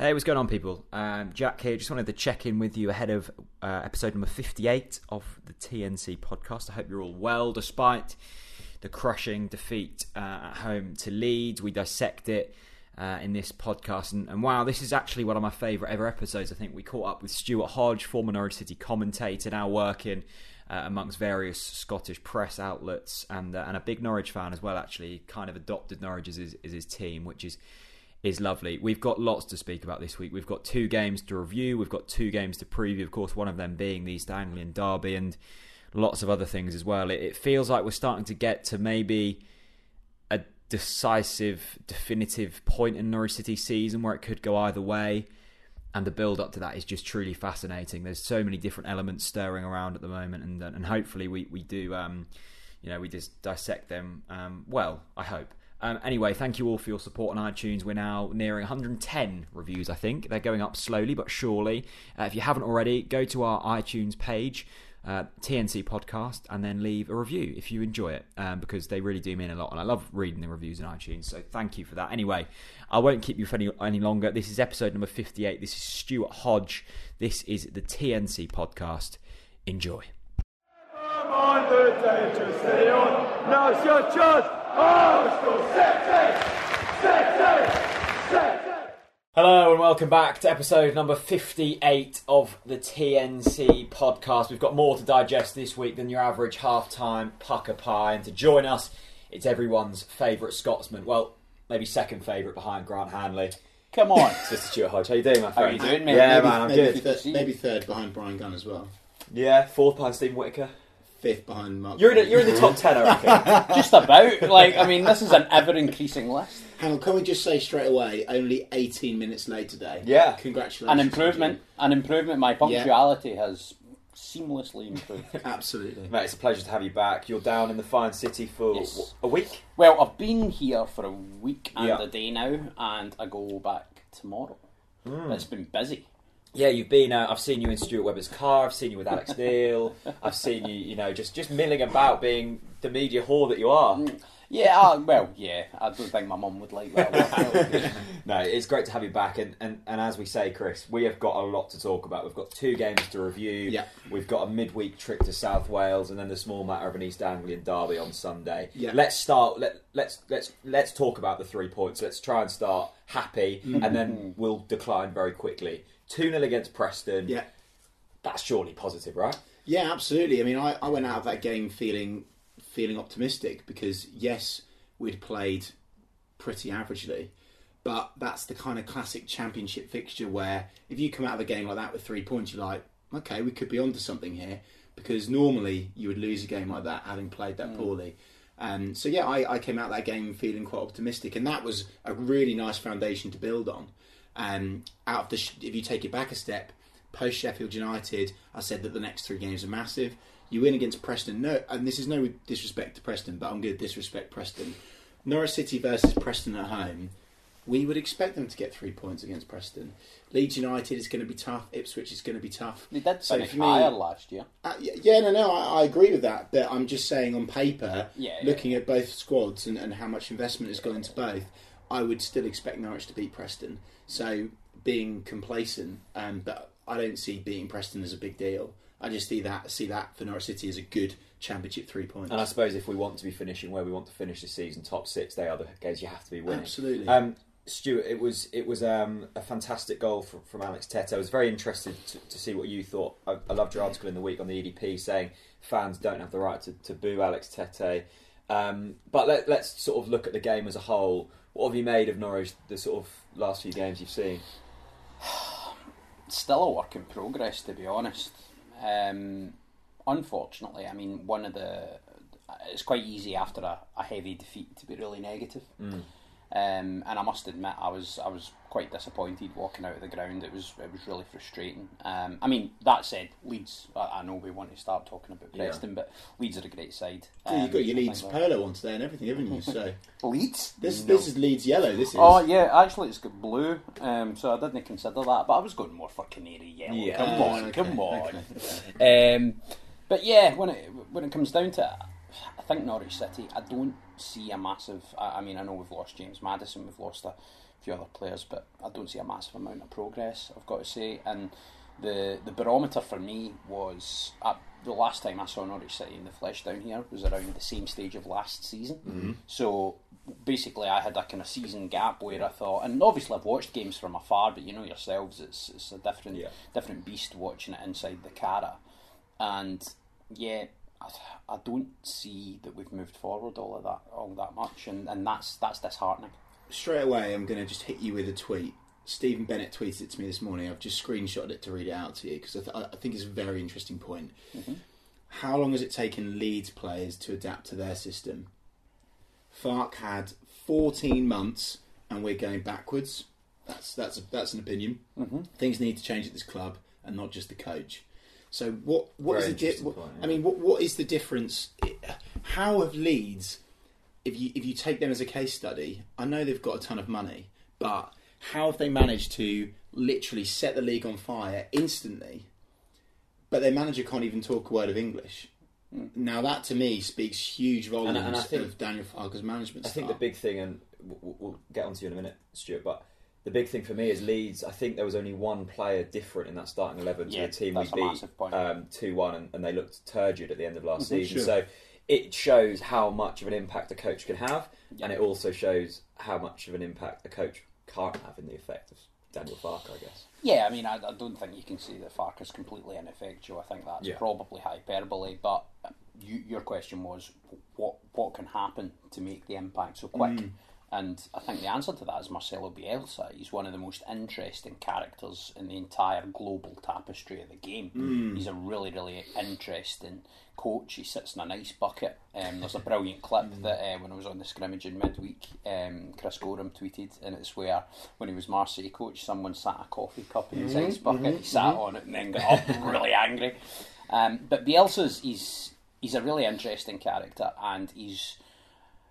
Hey, what's going on, people? Um, Jack here. Just wanted to check in with you ahead of uh, episode number 58 of the TNC podcast. I hope you're all well, despite the crushing defeat uh, at home to Leeds. We dissect it uh, in this podcast, and, and, wow, this is actually one of my favourite ever episodes. I think we caught up with Stuart Hodge, former Norwich City commentator, now working uh, amongst various Scottish press outlets, and uh, and a big Norwich fan as well. Actually, kind of adopted Norwich as his, as his team, which is is lovely. We've got lots to speak about this week. We've got two games to review. We've got two games to preview. Of course, one of them being the East Anglian Derby and lots of other things as well. It, it feels like we're starting to get to maybe a decisive, definitive point in Norwich City season where it could go either way. And the build up to that is just truly fascinating. There's so many different elements stirring around at the moment, and and hopefully we we do, um, you know, we just dissect them um, well. I hope. Um, anyway, thank you all for your support on iTunes. We're now nearing 110 reviews, I think. They're going up slowly but surely. Uh, if you haven't already, go to our iTunes page, uh, TNC Podcast, and then leave a review if you enjoy it, um, because they really do mean a lot. And I love reading the reviews in iTunes, so thank you for that. Anyway, I won't keep you for any, any longer. This is episode number 58. This is Stuart Hodge. This is the TNC Podcast. Enjoy. Your chance. Hello and welcome back to episode number 58 of the TNC podcast. We've got more to digest this week than your average half-time Pukka pie, and to join us, it's everyone's favourite Scotsman. Well, maybe second favourite behind Grant Hanley. Come on, Mr. Stuart Hodge. How you doing, my friend? How you doing, mate? Yeah, maybe, man, I'm maybe good. Third, maybe third behind Bryan Gunn as well. Yeah, fourth behind Stephen Whittaker. Fifth behind Mark. You're in, the, you're in the top ten, I reckon. just about. Like, I mean, this is an ever increasing list. Hang on, can we just say straight away? Only 18 minutes late today. Yeah. Congratulations. An improvement. An improvement. My punctuality has seamlessly improved. Absolutely. Mate, it's a pleasure to have you back. You're down in the fine city for Yes. what, a week. Well, I've been here for a week and Yeah. a day now, and I go back tomorrow. Hmm. It's been busy. Yeah, you've been. Uh, I've seen you in Stuart Webber's car. I've seen you with Alex Neil. I've seen you, you know, just just milling about, being the media whore that you are. Yeah, uh, well, yeah. I don't think my mum would like that. No, it's great to have you back, and, and and as we say, Chris, we have got a lot to talk about. We've got two games to review. Yeah. We've got a midweek trip to South Wales, and then the small matter of an East Anglian derby on Sunday. Yeah. Let's start. Let let's let's let's talk about the three points. Let's try and start happy, and then we'll decline very quickly. Two 0 against Preston. Yeah. That's surely positive, right? Yeah, absolutely. I mean, I, I went out of that game feeling feeling optimistic because yes, we'd played pretty averagely, but that's the kind of classic championship fixture where if you come out of a game like that with three points, you're like, okay, we could be onto something here. Because normally you would lose a game like that having played that poorly. Um, so yeah, I, I came out of that game feeling quite optimistic, and that was a really nice foundation to build on. Um, out of the, if you take it back a step, post Sheffield United, I said that the next three games are massive. You win against Preston, no, and this is no disrespect to Preston, but I'm going to disrespect Preston. Norwich City versus Preston at home, we would expect them to get three points against Preston. Leeds United is going to be tough. Ipswich is going to be tough. they did So for me- higher last year. Uh, yeah, no, no, I, I agree with that. But I'm just saying, on paper, Yeah, yeah. looking at both squads and, and how much investment has gone into both, I would still expect Norwich to beat Preston. So being complacent, um, but I don't see beating Preston as a big deal. I just see that see that for Norwich City as a good championship three points. And I suppose if we want to be finishing where we want to finish the season, top six, they are the games you have to be winning. Absolutely. Um, Stuart, it was it was um, a fantastic goal from, from Alex Tettey. I was very interested to, to see what you thought. I, I loved your article in the week on the EDP saying fans don't have the right to, to boo Alex Tettey. Um, but let, let's sort of look at the game as a whole. What have you made of Norwich? The sort of last few games you've seen. still a work in progress, to be honest. Um, unfortunately, I mean, one of the it's quite easy after a, a heavy defeat to be really negative. Um, and I must admit, I was I was quite disappointed walking out of the ground. It was it was really frustrating. Um, I mean, that said, Leeds. I, I know we want to start talking about Yeah. Preston, but Leeds are a great side. Yeah, you've got Um, your Leeds polo on today and everything, haven't you? So Leeds. this No. this is Leeds yellow. This is. Oh yeah, actually it's got blue, um, so I didn't consider that. But I was going more for canary yellow. Yeah. Come on, okay, come on. okay. Um, but yeah, when it when it comes down to it, I think Norwich City. I don't see a massive. I, I mean, I know we've lost James Maddison, we've lost a few other players, but I don't see a massive amount of progress. I've got to say, and the the barometer for me was uh, the last time I saw Norwich City in the flesh down here was around the same stage of last season. Mm-hmm. So basically, I had a kind of season gap where I thought, and obviously I've watched games from afar, but you know yourselves, it's it's a different Yeah. different beast watching it inside the Carrow, and yeah. I, I don't see that we've moved forward all of that all that much, and, and that's that's disheartening. Straight away, I'm going to just hit you with a tweet. Stephen Bennett tweeted it to me this morning. I've just screenshotted it to read it out to you because I, th- I think it's a very interesting point. Mm-hmm. How long has it taken Leeds players to adapt to their system? Fark had 14 months, and we're going backwards. That's that's a, that's an opinion. Mm-hmm. Things need to change at this club, and not just the coach. So what what is Very the di- what, point, I mean what what is the difference? How have Leeds if you if you take them as a case study, I know they've got a ton of money, but how have they managed to literally set the league on fire instantly? But their manager can't even talk a word of English. Now that to me speaks huge volumes and I think- of Daniel Farke's management. I think the big thing, and we'll, we'll get onto you in a minute, Stuart, but the big thing for me is Leeds. I think there was only one player different in that starting 11 to Yeah, the team that's we beat massive point. um, 2 1, and, and they looked turgid at the end of last Mm-hmm. season. sure. So it shows how much of an impact a coach can have, Yeah. and it also shows how much of an impact a coach can't have in the effect of Daniel Farke, I guess. Yeah, I mean, I, I don't think you can say that Farke's completely ineffectual. I think that's Yeah. probably hyperbole. But you, your question was, what what can happen to make the impact so quick? And I think the answer to that is Marcelo Bielsa. He's one of the most interesting characters in the entire global tapestry of the game. He's a really, really interesting coach. He sits in a nice bucket. Um, there's a brilliant clip that uh, when I was on the scrimmage in midweek, um, Chris Gorham tweeted, and it's where when he was Marseille coach, someone sat a coffee cup in his ice bucket. He sat on it and then got up, really angry. Um, but Bielsa's he's he's a really interesting character, and he's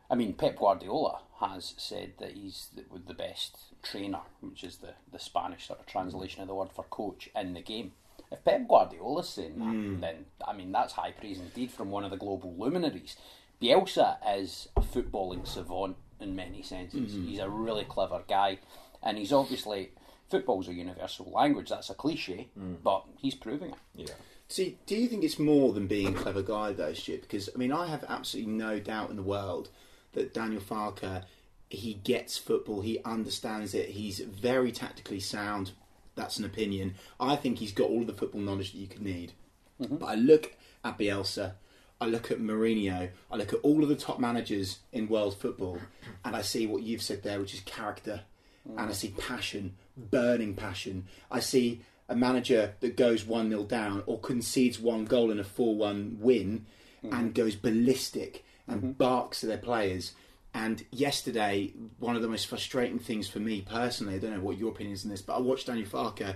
I mean, Pep Guardiola has said that he's the, the best trainer, which is the, the Spanish sort of translation of the word for coach in the game. If Pep Guardiola's saying that, hmm. then I mean that's high praise indeed from one of the global luminaries. Bielsa is a footballing savant in many senses. Hmm. He's a really clever guy, and he's obviously football's a universal language. That's a cliche, hmm. but he's proving it. Yeah. See, do you think it's more than being a clever guy, though, Stuart? Because I mean, I have absolutely no doubt in the world that Daniel Farke, he gets football, he understands it, he's very tactically sound. That's an opinion. I think he's got all the football knowledge that you could need. Mm-hmm. But I look at Bielsa, I look at Mourinho, I look at all of the top managers in world football, and I see what you've said there, which is character, and I mm. see passion, burning passion. I see a manager that goes 1 0 down or concedes one goal in a 4 1 win mm-hmm. and goes ballistic and mm-hmm. barks to their players. And yesterday, one of the most frustrating things for me personally, I don't know what your opinion is on this, but I watched Daniel Farke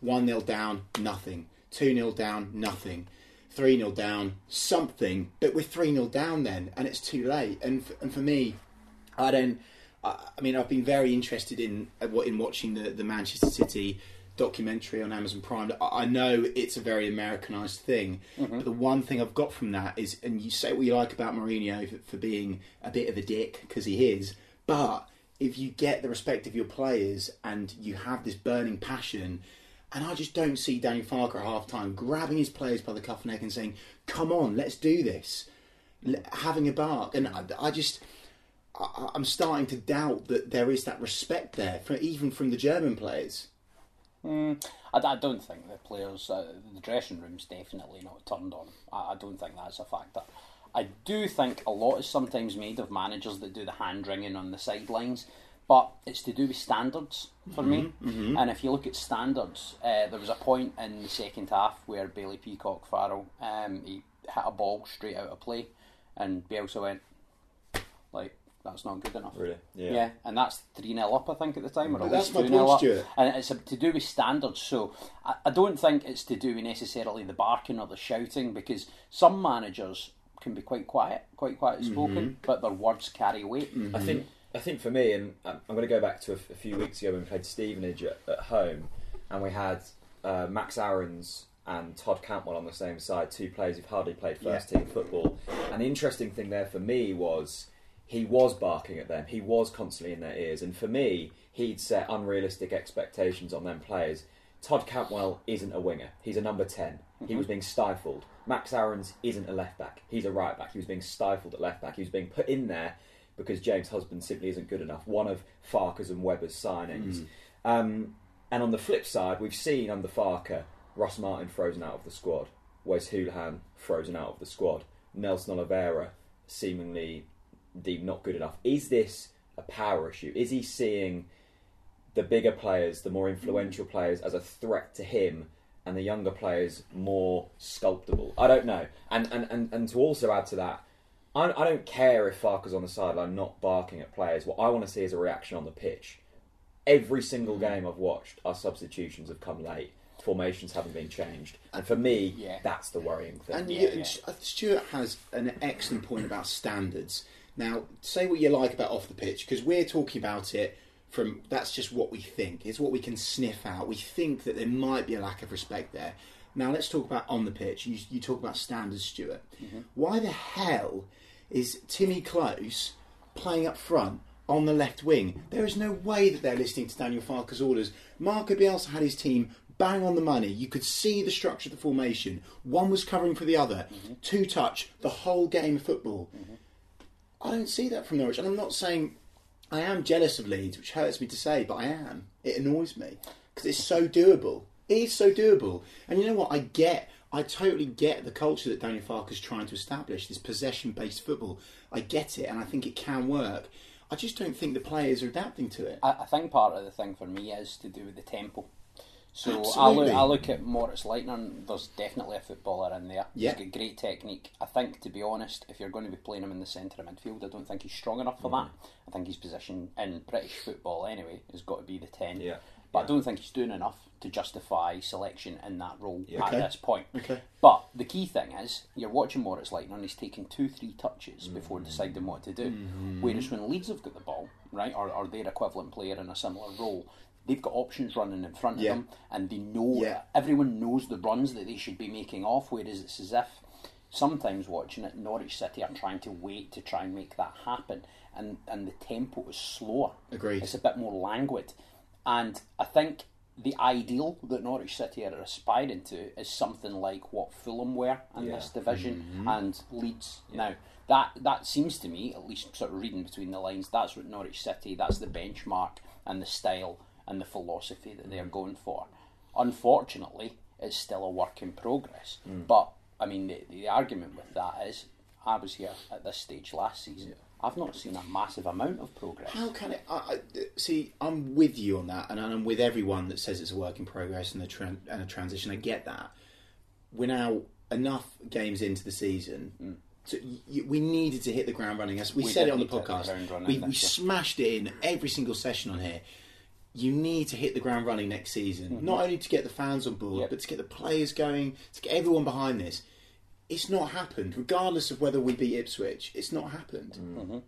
1 0 down, nothing. 2 0 down, nothing. 3 0 down, something. But we're 3 0 down then, and it's too late. And for, and for me, I don't. I I mean, I've been very interested in what in watching the, the Manchester City documentary on Amazon Prime. I I know it's a very Americanized thing, mm-hmm. but the one thing I've got from that is, and you say what you like about Mourinho for, for being a bit of a dick because he is, but if you get the respect of your players and you have this burning passion. And I just don't see Daniel Farke at half time grabbing his players by the cuff neck and saying, "Come on, let's do this." L- having a bark, and I, I just, I'm starting to doubt that there is that respect there, for, even from the German players. I, I don't think the players, uh, the dressing room's definitely not turned on. I, I don't think that's a factor. I do think a lot is sometimes made of managers that do the hand wringing on the sidelines, but it's to do with standards for me. And if you look at standards, uh, there was a point in the second half where Bailey Peacock Farrell um, he hit a ball straight out of play, and Bielsa went "That's not good enough." Really? Yeah. Yeah, and that's 3 0 up, I think, at the time, or But that's my 2 0 point, up. Stuart. And it's to do with standards. So I, I don't think it's to do with necessarily the barking or the shouting, because some managers can be quite quiet, quite quiet spoken, Mm-hmm. but their words carry weight. I think I think for me, and I'm I'm going to go back to a few weeks ago when we played Stevenage at, at home, and we had uh, Max Aarons and Todd Cantwell on the same side, two players who've hardly played first team football. And the interesting thing there for me was he was barking at them. He was constantly in their ears. And for me, he'd set unrealistic expectations on them players. Todd Cantwell isn't a winger. He's a number 10. He was being stifled. Max Aarons isn't a left back. He's a right back. He was being stifled at left back. He was being put in there because James Husband simply isn't good enough. One of Farke's and Webber's signings. Um, and on the flip side, we've seen under Farke, Ross Martin frozen out of the squad. Wes Hoolahan frozen out of the squad. Nelson Oliveira seemingly deemed not good enough. Is this a power issue? Is he seeing the bigger players, the more influential mm. players, as a threat to him, and the younger players more sculptable? I don't know. And and, and, and to also add to that, I, I don't care if Farke's on the sideline not barking at players. What I want to see is a reaction on the pitch. Every single mm. game I've watched, our substitutions have come late. Formations haven't been changed, and for me, Yeah. that's the worrying thing. And Yeah, yeah. Stuart has an excellent point about standards. Now, say what you like about off the pitch, because we're talking about it from that's just what we think. It's what we can sniff out. We think that there might be a lack of respect there. Now, let's talk about on the pitch. You, you talk about standards, Stuart. Mm-hmm. Why the hell is Timmy Klose playing up front on the left wing? There is no way that they're listening to Daniel Farke's orders. Marco Bielsa had his team bang on the money. You could see the structure of the formation. One was covering for the other. Mm-hmm. Two touch, the whole game of football. Mm-hmm. I don't see that from Norwich. And I'm not saying I am jealous of Leeds, which hurts me to say, but I am. It annoys me because it's so doable. It is so doable. And you know what? I get, I totally get the culture that Daniel Farke's trying to establish, this possession based football. I get it and I think it can work. I just don't think the players are adapting to it. I, I think part of the thing for me is to do with the tempo. So I look, I look at Moritz Leitner. There's definitely a footballer in there. Yeah. He's got great technique. I think, to be honest, if you're going to be playing him in the centre of midfield, I don't think he's strong enough for that. Mm-hmm. I think his position in British football, anyway, has got to be the ten. Yeah. But Yeah. I don't think he's doing enough to justify selection in that role at Okay. this point. Okay. But the key thing is, you're watching Moritz Leitner and he's taking two, three touches before mm-hmm. deciding what to do. Mm-hmm. Whereas when Leeds have got the ball, right, or, or their equivalent player in a similar role, they've got options running in front Yeah. of them and they know, Yeah. everyone knows the runs that they should be making off, whereas it's as if sometimes watching it, Norwich City are trying to wait to try and make that happen. And, and the tempo is slower. Agreed. It's a bit more languid. And I think the ideal that Norwich City are aspiring to is something like what Fulham were in Yeah. this division Mm-hmm. and Leeds now. That that seems to me, at least sort of reading between the lines, that's what Norwich City, that's the benchmark and the style and the philosophy that Mm. they're going for. Unfortunately, it's still a work in progress. Mm. But I mean the, the argument with that is I was here at this stage last season. I've not seen a massive amount of progress. How can it? I, I, see, I'm with you on that, and I'm with everyone that says it's a work in progress and a, tran- and a transition. I get that. We're now enough games into the season. To, y- we needed to hit the ground running. As we, We said it on the hit the podcast, running we, we smashed it in every single session on here. You need to hit the ground running next season, not only to get the fans on board, Mm-hmm. Yep. but to get the players going, to get everyone behind this. It's not happened, regardless of whether we beat Ipswich. It's not happened. Mm.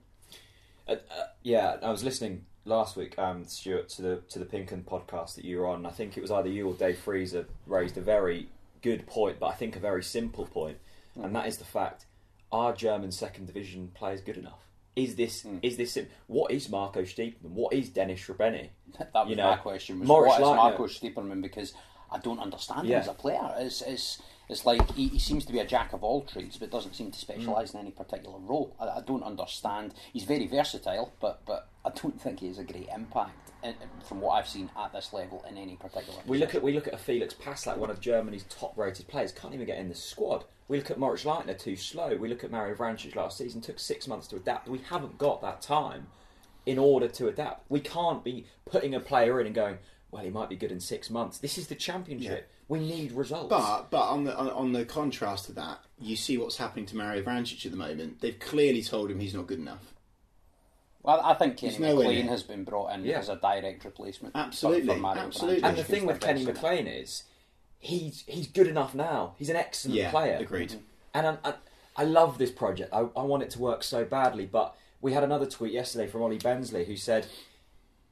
Uh, uh, yeah, I was listening last week, um, Stuart, to the to the Pink Un podcast that you were on. I think it was either you or Dave Freezer raised a very good point, but I think a very simple point, and that is the fact: are German second division players good enough? Is this hmm. is this what is Marco Stiepermann? What is Dennis Srbeny? That was You know, my question. Was Morris what is Leitner- Marco Stiepermann? Because I don't understand Yeah. him as a player. It's, it's, it's like he, he seems to be a jack of all trades, but doesn't seem to hmm. specialise in any particular role. I, I don't understand. He's very versatile, but but I don't think he has a great impact in, from what I've seen at this level in any particular. We look at we look at a Felix Pass, like one of Germany's top-rated players, can't even get in the squad. We look at Moritz Leitner, too slow. We look at Mario Vrancic last season, took six months to adapt. We haven't got that time in order to adapt. We can't be putting a player in and going, well, he might be good in six months. This is the championship. We need results. But but on the on, on the contrast to that, you see what's happening to Mario Vrancic at the moment. They've clearly told him he's not good enough. Well, I think Kenny He's McLean near. has been brought in Yeah. as a direct replacement. Absolutely, for Mario absolutely. Vrancic, and the thing who's with Kenny. McLean is he's he's good enough now. He's an excellent Yeah, player. agreed. Mm-hmm. And I, I, I love this project. I, I want it to work so badly. But we had another tweet yesterday from Ollie Bensley who said,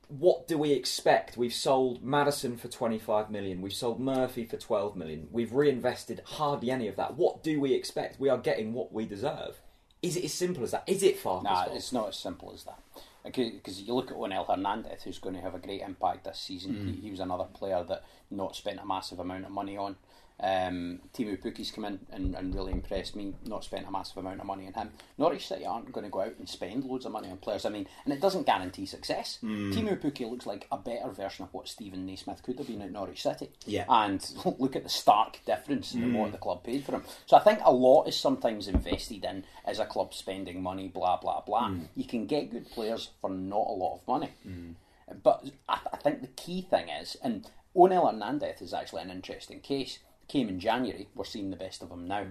"What do we expect? We've sold Maddison for 25 million. We've sold Murphy for 12 million. We've reinvested hardly any of that. What do we expect? We are getting what we deserve. Is it as simple as that? Is it Farke's Nah, it's not as simple as that. Because you look at Onel Hernandez, who's going to have a great impact this season. Mm. He, he was another player that not spent a massive amount of money on. Um, Teemu Pukki's come in and, and really impressed me. Not spent a massive amount of money on him. Norwich City aren't going to go out and spend loads of money on players. I mean, and it doesn't guarantee success. Mm. Teemu Pukki looks like a better version of what Steven Naismith could have been at Norwich City. Yeah. And look at the stark difference in what the club paid for him. So I think a lot is sometimes invested in as a club spending money, blah, blah, blah. You can get good players for not a lot of money. But I, I think the key thing is, and Onel Hernandez is actually an interesting case. Came in January, we're seeing the best of them now.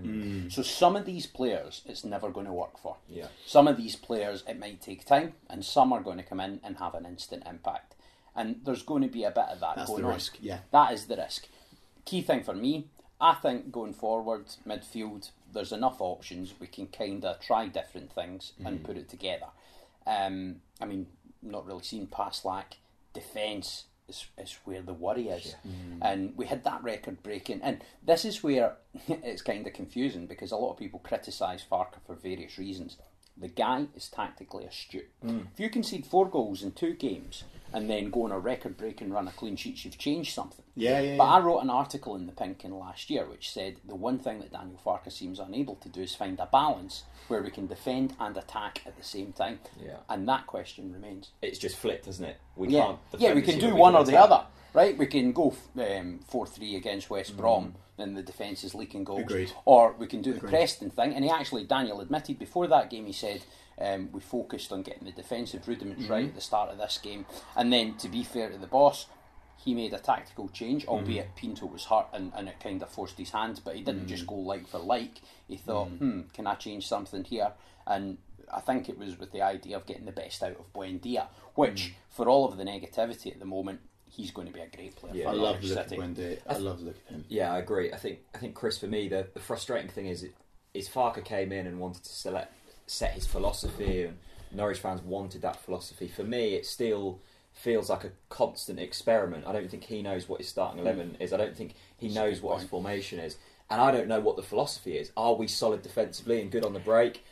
So some of these players, it's never going to work for. Yeah. Some of these players, it might take time, and some are going to come in and have an instant impact. And there's going to be a bit of that That's going the on. risk, yeah. That is the risk. Key thing for me, I think going forward, midfield, there's enough options. We can kind of try different things Mm. and put it together. Um, I mean, not really seen past like defence is, is where the worry is. Mm. And we had that record breaking. And this is where it's kind of confusing because a lot of people criticise Farke for various reasons. The guy is tactically astute. If you concede four goals in two games and then go on a record breaking run a clean sheet, you've changed something. Yeah, yeah, But yeah. I wrote an article in the Pink Un last year which said the one thing that Daniel Farke seems unable to do is find a balance where we can defend and attack at the same time. Yeah. And that question remains. It's just flipped, isn't it? We Yeah, can't. yeah, we can do year, one or can the other, right? We can go um, four three against West Brom, and the defence is leaking goals, Agreed. or we can do the Preston thing. And he actually, Daniel admitted before that game, he said um, we focused on getting the defensive rudiments Mm-hmm. right at the start of this game, and then to be fair to the boss. He made a tactical change, Mm-hmm. albeit Pinto was hurt and, and it kind of forced his hand, but he didn't Mm-hmm. just go like for like. He thought, hmm, can I change something here? And I think it was with the idea of getting the best out of Buendia, which, for all of the negativity at the moment, he's going to be a great player Yeah. I love Norwich the look of City. Wendy. I love the look of him. Yeah, I agree. I think I think Chris, for me, the, the frustrating thing is is Farke came in and wanted to select, set his philosophy, and Norwich fans wanted that philosophy. For me, it still feels like a constant experiment. I don't think he knows what his starting hmm. eleven is. I don't think he knows what his formation is, and I don't know what the philosophy is. Are we solid defensively and good on the break?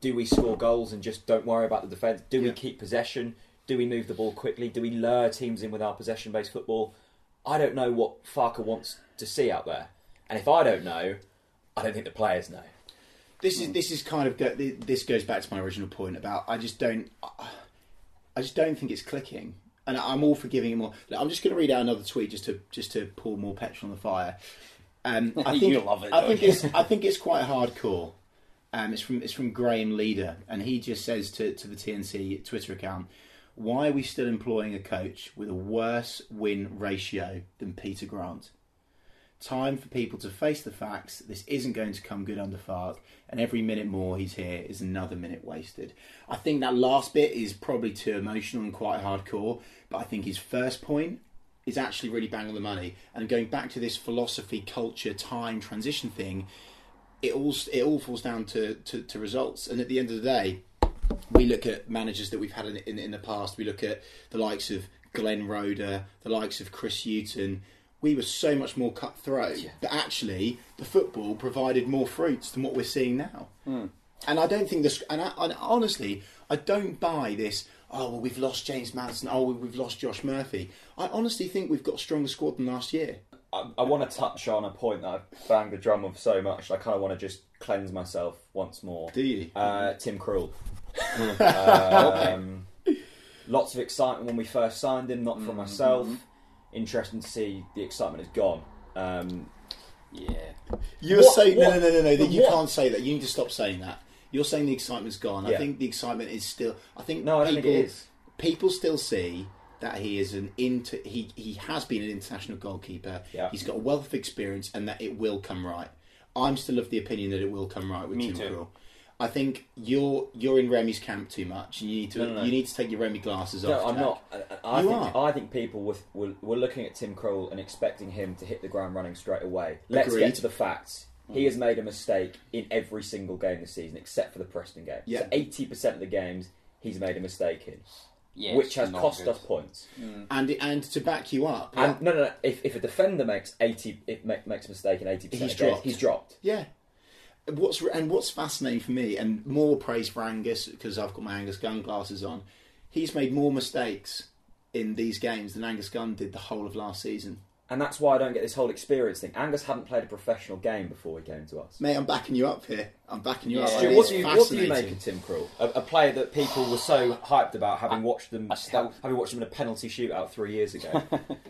Do we score goals and just don't worry about the defence? Do we keep possession? Do we move the ball quickly? Do we lure teams in with our possession-based football? I don't know what Farke wants to see out there, and if I don't know, I don't think the players know. This is this is kind of go, this goes back to my original point about I just don't I just don't think it's clicking, and I'm all for giving it more. Look, I'm just going to read out another tweet just to just to pour more petrol on the fire. Um, I think You love it, I think you? it's I think it's quite hardcore. Um, it's from it's from Graham Leader, and he just says to to the TNC Twitter account, "Why are we still employing a coach with a worse win ratio than Peter Grant?" Time for people to face the facts. This isn't going to come good under Fark, and every minute more he's here is another minute wasted. I think that last bit is probably too emotional and quite hardcore, but I think his first point is actually really bang on the money. And going back to this philosophy, culture, time, transition thing, it all it all falls down to, to, to results. And at the end of the day, we look at managers that we've had in, in, in the past. We look at the likes of Glenn Roeder, the likes of Chris Hughton. We were so much more cutthroat, but actually, the football provided more fruits than what we're seeing now. And I don't think this. And, I, and honestly, I don't buy this. Oh well, we've lost James Maddison. Oh, we've lost Josh Murphy. I honestly think we've got a stronger squad than last year. I, I want to touch on a point that I've banged the drum of so much. I kind of want to just cleanse myself once more. Do you? Uh, Tim Krul. um, lots of excitement when we first signed him, not for myself. Interesting to see the excitement has gone. Um, Yeah. You're What- saying what- no, no, no, no, no. You what? can't say that. You need to stop saying that. You're saying the excitement's gone. I think the excitement is still. I think no, I people, think it is. people still see that he is an inter. He he has been an international goalkeeper. Yeah. He's got a wealth of experience, and that it will come right. I'm still of the opinion that it will come right with Me Tim too. Krul. I think you're you're in Remi's camp too much. You need to No, no, no. you need to take your Remi glasses No, off. No, I'm Jack. not. I, I You think are. I think people were, were were looking at Tim Krul and expecting him to hit the ground running straight away. Let's Agreed. get to the facts. He mm. has made a mistake in every single game this season, except for the Preston game. Yeah. So eighty percent of the games he's made a mistake in, Yeah, which has cost good. us points. Mm. And and to back you up, And no, no, no. If, if a defender makes eighty, it make, makes a mistake in eighty percent, He's of games, dropped. he's dropped. Yeah. What's and what's fascinating for me, and more praise for Angus because I've got my Angus Gunn glasses on. He's made more mistakes in these games than Angus Gunn did the whole of last season. And that's why I don't get this whole experience thing. Angus hadn't played a professional game before he came to us. Mate, I'm backing you up here. I'm backing you Yeah. up. Stu, Stu, what do you what do you make of Tim Krul? A, a player that people were so hyped about having watched them I still- having watched them in a penalty shootout three years ago.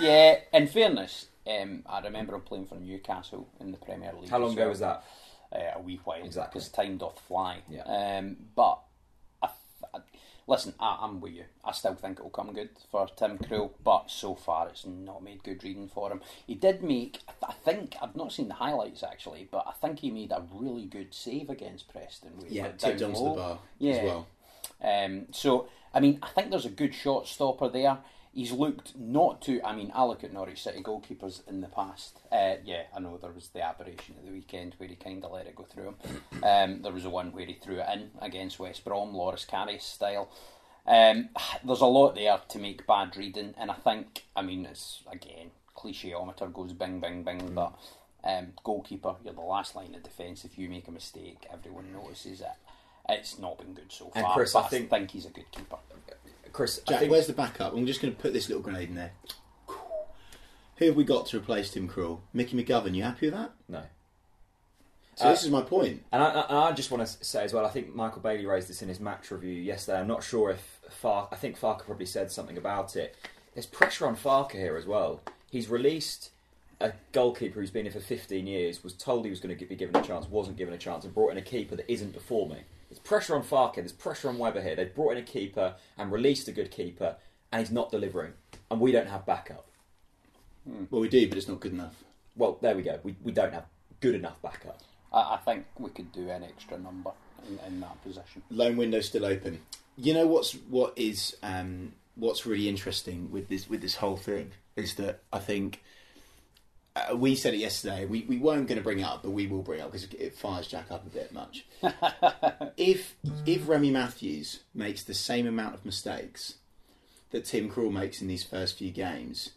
Yeah, in fairness, um, I remember him playing for Newcastle in the Premier League. How long ago well. was that? Uh, a wee while. Exactly. Because time doth fly. Yeah. Um, but, I th- I, listen, I, I'm with you. I still think it'll come good for Tim Krul, but so far it's not made good reading for him. He did make, I th- I think, I've not seen the highlights actually, but I think he made a really good save against Preston. Yeah, tipped down the bar Yeah. as well. Um, so, I mean, I think there's a good shot stopper there. He's looked not too. I mean, I look at Norwich City goalkeepers in the past. Uh, yeah, I know there was the aberration at the weekend where he kind of let it go through him. Um, there was the one where he threw it in against West Brom, Loris Karius style. Um, there's a lot there to make bad reading, and I think, I mean, it's again clicheometer goes bing, bing, bing, but um, goalkeeper, you're the last line of defence. If you make a mistake, everyone notices it. It's not been good so far. And. Chris, I think- think he's a good keeper. Chris, I Jack, think where's the backup? I'm just going to put this little grenade in there. Who have we got to replace Tim Krul? Mickey McGovern. You happy with that? no. So Uh, this is my point. And I, and I just want to say as well, I think Michael Bailey raised this in his match review yesterday. I'm not sure if Fark, I think Farke probably said something about it. There's pressure on Farke here as well. He's released a goalkeeper who's been here for 15 years, was told he was going to be given a chance, wasn't given a chance, and brought in a keeper that isn't performing. There's pressure on Farke, there's pressure on Webber here. They've brought in a keeper and released a good keeper, and he's not delivering. And we don't have backup. Well, we do, but it's not good enough. Well, there we go. We, we don't have good enough backup. I, I think we could do an extra number in, in that position. Loan window still open. You know what's what is um, what's really interesting with this with this whole thing is that I think uh, we said it yesterday. We we weren't going to bring it up, but we will bring it up because it fires Jack up a bit much. if if Remi Matthews makes the same amount of mistakes that Tim Krul makes in these first few games,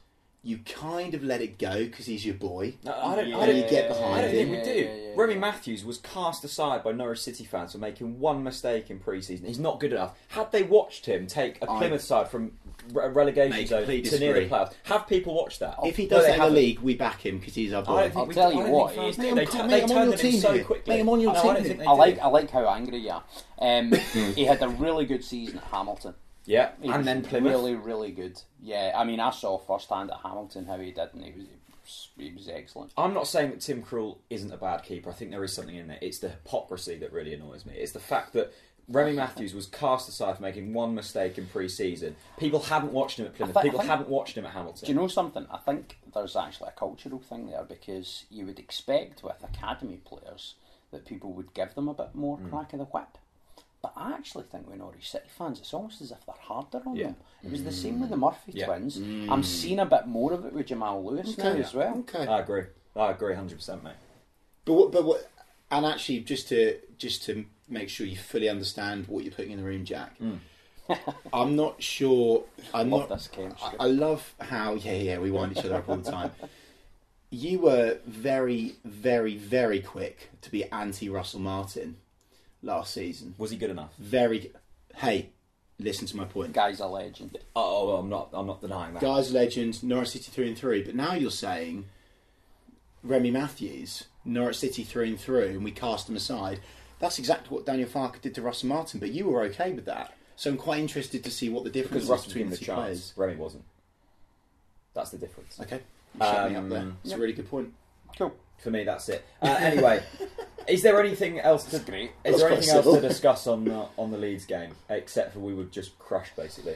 you kind of let it go because he's your boy. No, I don't. Yeah, I don't you get behind I don't think him. we do. yeah, yeah, Remi. Matthews was cast aside by Norwich City fans for making one mistake in pre-season. He's not good enough. Had they watched him take a Plymouth side from re- relegation zone to completely near the disagree. playoffs, have people watched that? If he does they that in the league, we back him because he's our boy. I don't think I'll tell I you what, think fans he's- do. Mate, They, I'm- they mate, I'm on turned your him in team so here. quickly. Mate, I'm on your I team I don't here. think they I like. I like how angry you are. Um, he had a really good season at Hamilton. Yeah, and then Plymouth. really really good. Yeah, I mean I saw firsthand at Hamilton how he did, and he was he was, excellent. I'm not saying that Tim Krul isn't a bad keeper. I think there is something in there. It's the hypocrisy that really annoys me. It's the fact that Remi Matthews was cast aside for making one mistake in pre-season. People hadn't watched him at Plymouth. I thi- I People think- hadn't watched him at Hamilton. Do you know something? I think there's actually a cultural thing there because you would expect with academy players that people would give them a bit more Mm. crack of the whip. But I actually think with Norwich City fans, it's almost as if they're harder on Yeah. them. It was the mm. same with the Murphy Yeah. twins. Mm. I'm seeing a bit more of it with Jamal Lewis now as well. Okay. I agree. I agree, hundred percent, mate. But what, but what, and actually, just to just to make sure you fully understand what you're putting in the room, Jack. Mm. I'm not sure. I'm Love not. this chemistry. I, I love how yeah yeah we wind each other up all the time. You were very very very quick to be anti Russell Martin last season. Was he good enough? Very. Hey, listen to my point. Guy's a legend. Oh, well, I'm not. I'm not denying that. Guys, legend, Norwich City through and three. But now you're saying Remi Matthews, Norwich City through and through, and we cast him aside. That's exactly what Daniel Farke did to Russell Martin, but you were okay with that. So I'm quite interested to see what the difference because is was between the the two chance. players. Remi wasn't. That's the difference. Okay, you shut me up Um, there. It's yep. a really good point. Cool. For me, that's it. Uh, anyway, is there anything else to? That's great. Is That's there anything else civil. to discuss on the, on the Leeds game except for we were just crushed basically?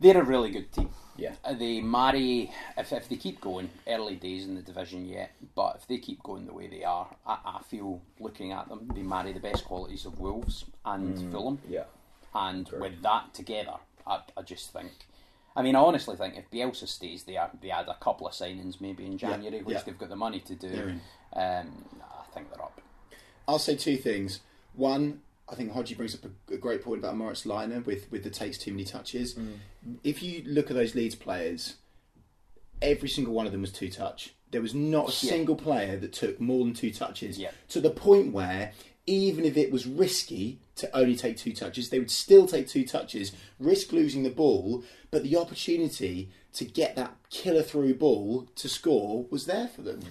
They're a really good team. Yeah. Uh, They marry if, if they keep going. Early days in the division yet, but if they keep going the way they are, I, I feel looking at them, they marry the best qualities of Wolves and Fulham. Yeah. And Correct. with that together, I, I just think. I mean, I honestly think if Bielsa stays there, they add a couple of signings maybe in January, which yeah. they've got the money to do. They're. Um, I think they're up. I'll say two things. One, I think Hodgie brings up a, great point about Moritz Leitner with, with the takes too many touches. Mm. If you look at those Leeds players, every single one of them was two touch. There was not a Yeah. single player that took more than two touches. Yeah. To the point where even if it was risky to only take two touches, they would still take two touches, risk losing the ball, but the opportunity to get that killer through ball to score was there for them. Mm.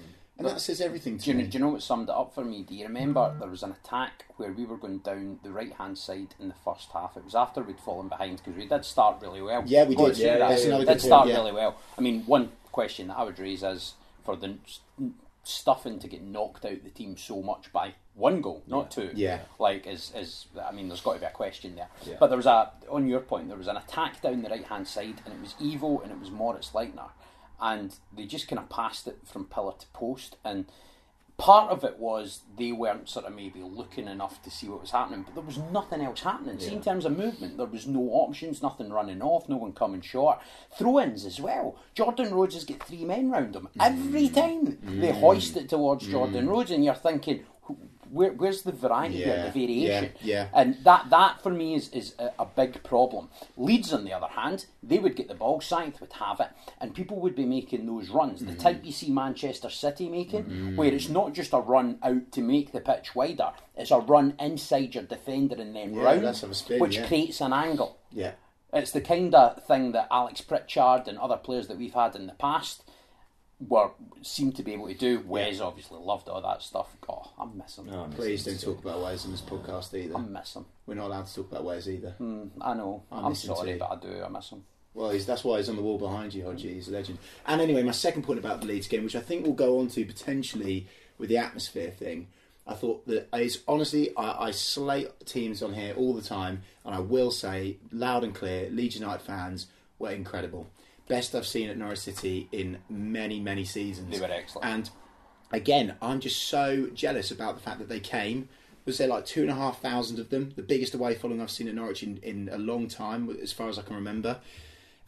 And that says everything to Do you, know, me. do you know what summed it up for me? Do you remember there was an attack where we were going down the right hand side in the first half? It was after we'd fallen behind because we did start really well. Yeah, we did. Yeah, that. that's we another did start point, yeah. really well. I mean, one question that I would raise is for the stuffing to get knocked out the team so much by one goal, not two. Yeah. Like, is, is I mean, there's got to be a question there. Yeah. But there was a, on your point, there was an attack down the right hand side and it was Ivo and it was Moritz Leitner. And they just kind of passed it from pillar to post. And part of it was they weren't sort of maybe looking enough to see what was happening, but there was nothing else happening. See, in terms of movement, there was no options, nothing running off, no one coming short. Throw ins as well. Jordan Rhodes has got three men round him. Every mm. time they mm. hoist it towards Jordan mm. Rhodes, and you're thinking, where, where's the variety here, Yeah, the variation? yeah, yeah. And that, that for me is, is a, a big problem. Leeds, on the other hand, they would get the ball, Saiz would have it, and people would be making those runs, Mm-hmm. the type you see Manchester City making, where it's not just a run out to make the pitch wider, it's a run inside your defender and then Yeah, round, let's have a spin, which yeah. creates an angle. Yeah. It's the kind of thing that Alex Pritchard and other players that we've had in the past were seem to be able to do. Wes obviously loved all that stuff. Oh, I miss him. Oh, I miss Please him don't too. talk about Wes in this podcast either. I miss him. We're not allowed to talk about Wes either. Hmm, I know. I I'm miss him sorry, too. but I do. I miss him. Well, he's, that's why he's on the wall behind you, oh, Hodgie. He's a legend. And anyway, my second point about the Leeds game, which I think we'll go on to potentially with the atmosphere thing, I thought that that is honestly, I, I slate teams on here all the time, and I will say loud and clear, Leeds United fans were incredible. Best I've seen at Norwich City in many, many seasons. They were excellent. And again, I'm just so jealous about the fact that they came. Was there like two and a half thousand of them? The biggest away following I've seen at Norwich in, in a long time, as far as I can remember.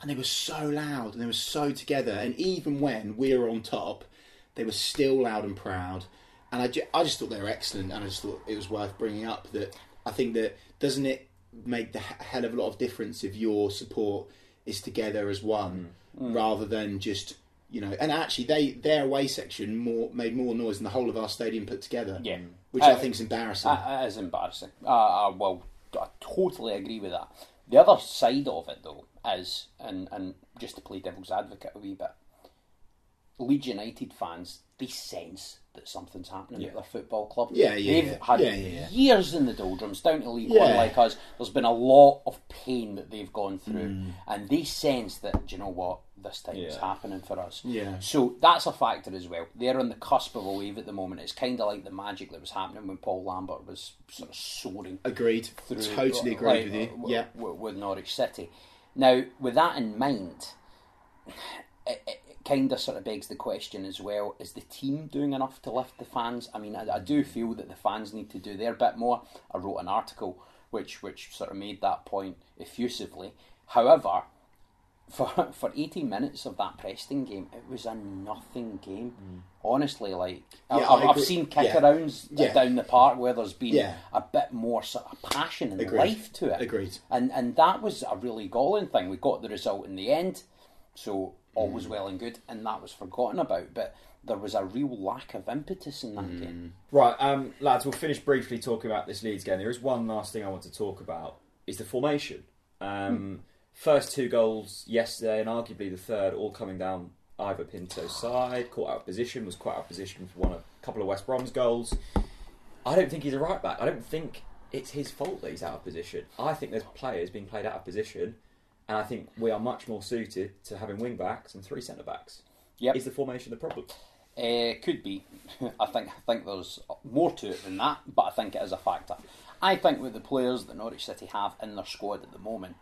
And they were so loud and they were so together. And even when we were on top, they were still loud and proud. And I, ju- I just thought they were excellent. And I just thought it was worth bringing up that I think that doesn't it make the hell of a lot of difference if your support is together as one rather than just you know and actually they their away section more made more noise than the whole of our stadium put together Yeah. which Uh, I think is embarrassing It is embarrassing. Uh, uh, well, I totally agree with that. The other side of it, though, is, and, and just to play devil's advocate a wee bit, Leeds United fans, they sense that something's happening at their football club. Yeah, yeah, They've yeah. had Yeah, yeah, yeah. years in the doldrums, down to League One like us. There's been a lot of pain that they've gone through, Mm. and they sense that, do you know what, this time is happening for us. Yeah. So that's a factor as well. They're on the cusp of a wave at the moment. It's kind of like the magic that was happening when Paul Lambert was sort of soaring agreed through. totally agreed like, with you yeah with Norwich City. Now, with that in mind, it, it kind of sort of begs the question as well: Is the team doing enough to lift the fans? I mean, I, I do feel that the fans need to do their bit more. I wrote an article which which sort of made that point effusively. However, for for 80 minutes of that Preston game, it was a nothing game. Honestly, like Mm. Yeah, I've, I I've seen kick Yeah. arounds Yeah. down the park where there's been a bit more sort of passion and Agreed. life to it. Agreed. And and that was a really galling thing. We got the result in the end, so all Mm. was well and good, and that was forgotten about. But there was a real lack of impetus in that Mm. game. Right, um, lads, we'll finish briefly talking about this Leeds game. There is one last thing I want to talk about: is the formation. Um, First two goals yesterday, and arguably the third, all coming down Ivo Pinto's side. Caught out of position, was caught out of position for one a couple of West Brom's goals. I don't think he's a right back. I don't think it's his fault that he's out of position. I think there's players being played out of position, and I think we are much more suited to having wing backs and three centre backs. Yep. Is the formation the problem? Uh, could be. I think I think there's more to it than that, but I think it is a factor. I think with the players that Norwich City have in their squad at the moment,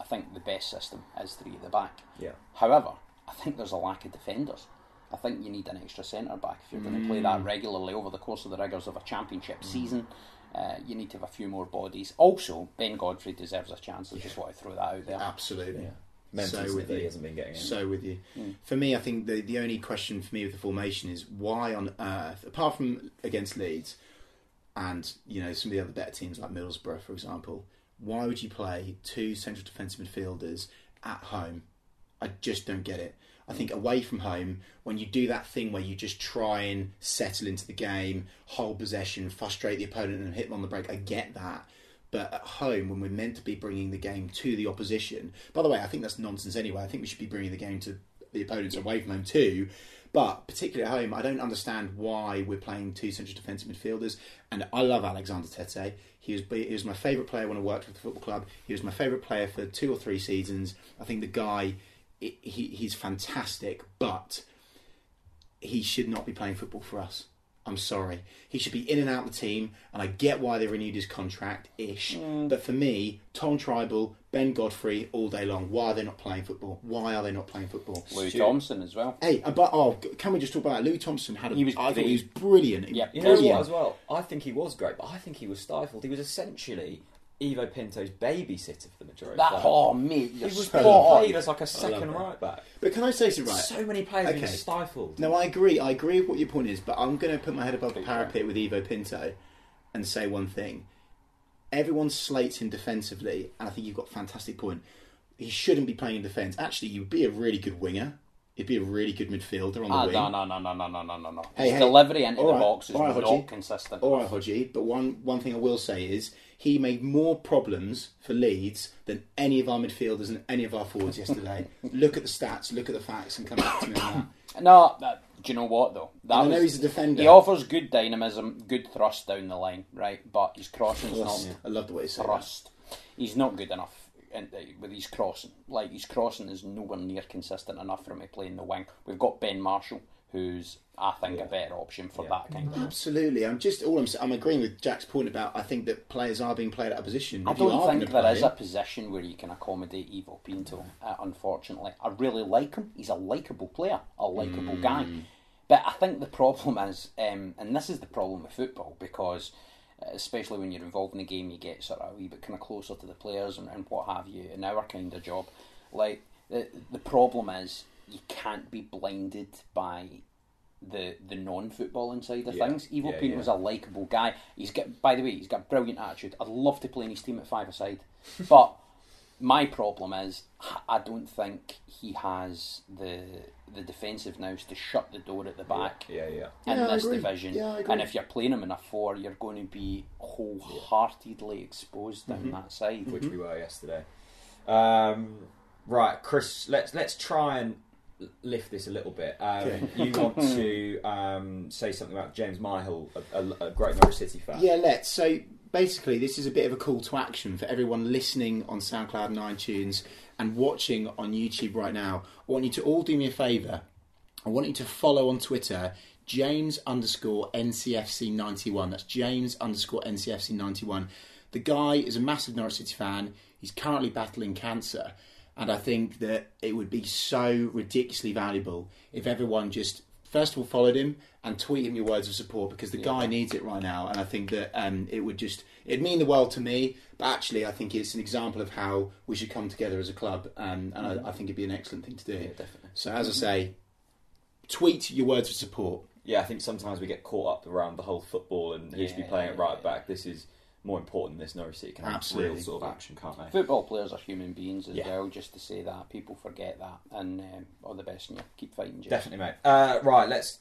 I think the best system is three at the back. Yeah. However, I think there's a lack of defenders. I think you need an extra centre back if you're going to play that regularly over the course of the rigours of a championship season. Uh, you need to have a few more bodies. Also, Ben Godfrey deserves a chance. I just want to throw that out there. absolutely Mental So with he you. hasn't been getting in. So with you. Hmm. For me, I think the the only question for me with the formation is why on earth, apart from against Leeds, and you know some of the other better teams like Middlesbrough, for example, why would you play two central defensive midfielders at home? I just don't get it. I think away from home, when you do that thing where you just try and settle into the game, hold possession, frustrate the opponent, and hit them on the break, I get that. But at home, when we're meant to be bringing the game to the opposition, by the way, I think that's nonsense anyway. I think we should be bringing the game to the opponents away from home too. But particularly at home, I don't understand why we're playing two central defensive midfielders. And I love Alexander Tettey. He was he was my favourite player when I worked with the football club. He was my favourite player for two or three seasons. I think the guy he, he's fantastic, but he should not be playing football for us. I'm sorry. He should be in and out of the team, and I get why they renewed his contract ish. Mm. But for me, Tom Trybull, Ben Godfrey, all day long. Why are they not playing football? Why are they not playing football? Louis Stu- Thompson as well. Hey, uh, but oh, can we just talk about that? Louis Thompson had a, He was I thought he was brilliant. Yeah. You know brilliant. what, as well? I think he was great, but I think he was stifled. He was essentially Ivo Pinto's babysitter for the majority that, of the Oh, me, He was so being played as like a second right back. But can I say something? Right. So many players okay. being stifled. No, I agree. I agree with what your point is, but I'm going to put my head above the parapet with Ivo Pinto and say one thing. Everyone slates him defensively, and I think you've got a fantastic point. He shouldn't be playing in defence. Actually, you'd be a really good winger. He'd be a really good midfielder on the ah, wing. No, no, no, no, no, no, no, no. Hey, His hey, delivery into the right, box is right, not Hodgie. consistent. All right, Hodgie. But one one thing I will say is he made more problems for Leeds than any of our midfielders and any of our forwards yesterday. look at the stats, look at the facts, and come back to me on that. No, that, do you know what though? That I know was- he's a defender. He offers good dynamism, good thrust down the line, right? But his crossing's Thrust. not I love the way you say that. thrust. He's not good enough in, uh, with his crossing. Like his crossing is nowhere near consistent enough for him to play in the wing. We've got Ben Marshall, who's I think a better option for that kind of. Absolutely, I'm just all I'm. s- I'm agreeing with Jack's point about. I think that players are being played out of position. I If you don't are think gonna there play is him- a position where you can accommodate Ivo Pinto. Uh, unfortunately, I really like him. He's a likable player, a likable guy. But I think the problem is, um, and this is the problem with football, because uh, especially when you're involved in the game, you get sort of a wee bit kind of closer to the players and, and what have you. In our kind of job, like the the problem is you can't be blinded by the the non footballing side of Yeah. things. Ivo Yeah, Pinto's yeah. a likable guy. He's got by the way, he's got brilliant attitude. I'd love to play in his team at five aside. but my problem is I don't think he has the the defensive nous to shut the door at the back Yeah, yeah. in Yeah, I this division. Yeah, and if you're playing him in a four, you're going to be wholeheartedly exposed down Mm-hmm. that side. Which we were yesterday. Um, right, Chris. Let's let's try and l- lift this a little bit. Um. You want to um, say something about James Myhill, a, a, a great Norwich City fan? Yeah, let's. So basically, this is a bit of a call to action for everyone listening on SoundCloud and iTunes and watching on YouTube right now. I want you to all do me a favour. I want you to follow on Twitter James underscore NCFC ninety one. That's James underscore NCFC ninety one. The guy is a massive Norwich City fan. He's currently battling cancer, and I think that it would be so ridiculously valuable if everyone just first of all followed him and tweet him your words of support because the guy needs it right now. And I think that um, it would just it'd mean the world to me. But actually, I think it's an example of how we should come together as a club, um, and I, I think it'd be an excellent thing to do. definitely. So as I say, tweet your words of support. Yeah, I think sometimes we get caught up around the whole football and who should be Yeah, playing at right yeah. back. This is more important than this Norwich City can have Absolutely. real sort of action, can't they? Football players are human beings as Yeah. well. Just to say that people forget that, and um, all the best in you. Keep fighting, Jeff. Definitely, mate. Uh, right, let's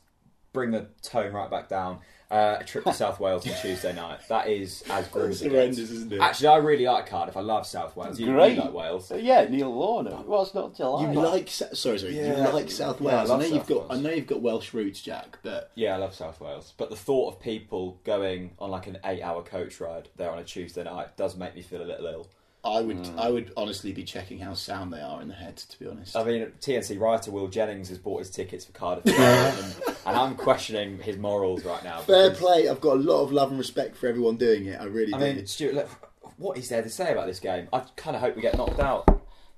bring the tone right back down. Uh, a trip to South Wales on Tuesday night. That is as grim as it gets. isn't it? Actually, I really like Cardiff. I love South Wales. You, you Great. like Wales. Yeah, Neil Lorne. Well, it's not July. You like sorry, sorry. Yeah. you like South Yeah, I Wales. I, love know South you've got. Wales. I know you've got Welsh roots, Jack. But Yeah, I love South Wales. But the thought of people going on like an eight-hour coach ride there on a Tuesday night does make me feel a little ill. I would. I would honestly be checking how sound they are in the head. To be honest. I mean, TNC writer Will Jennings has bought his tickets for Cardiff, and, and I'm questioning his morals right now. Fair because- play. I've got a lot of love and respect for everyone doing it. I really I do. mean, Stuart, look, what is there to say about this game? I kind of hope we get knocked out.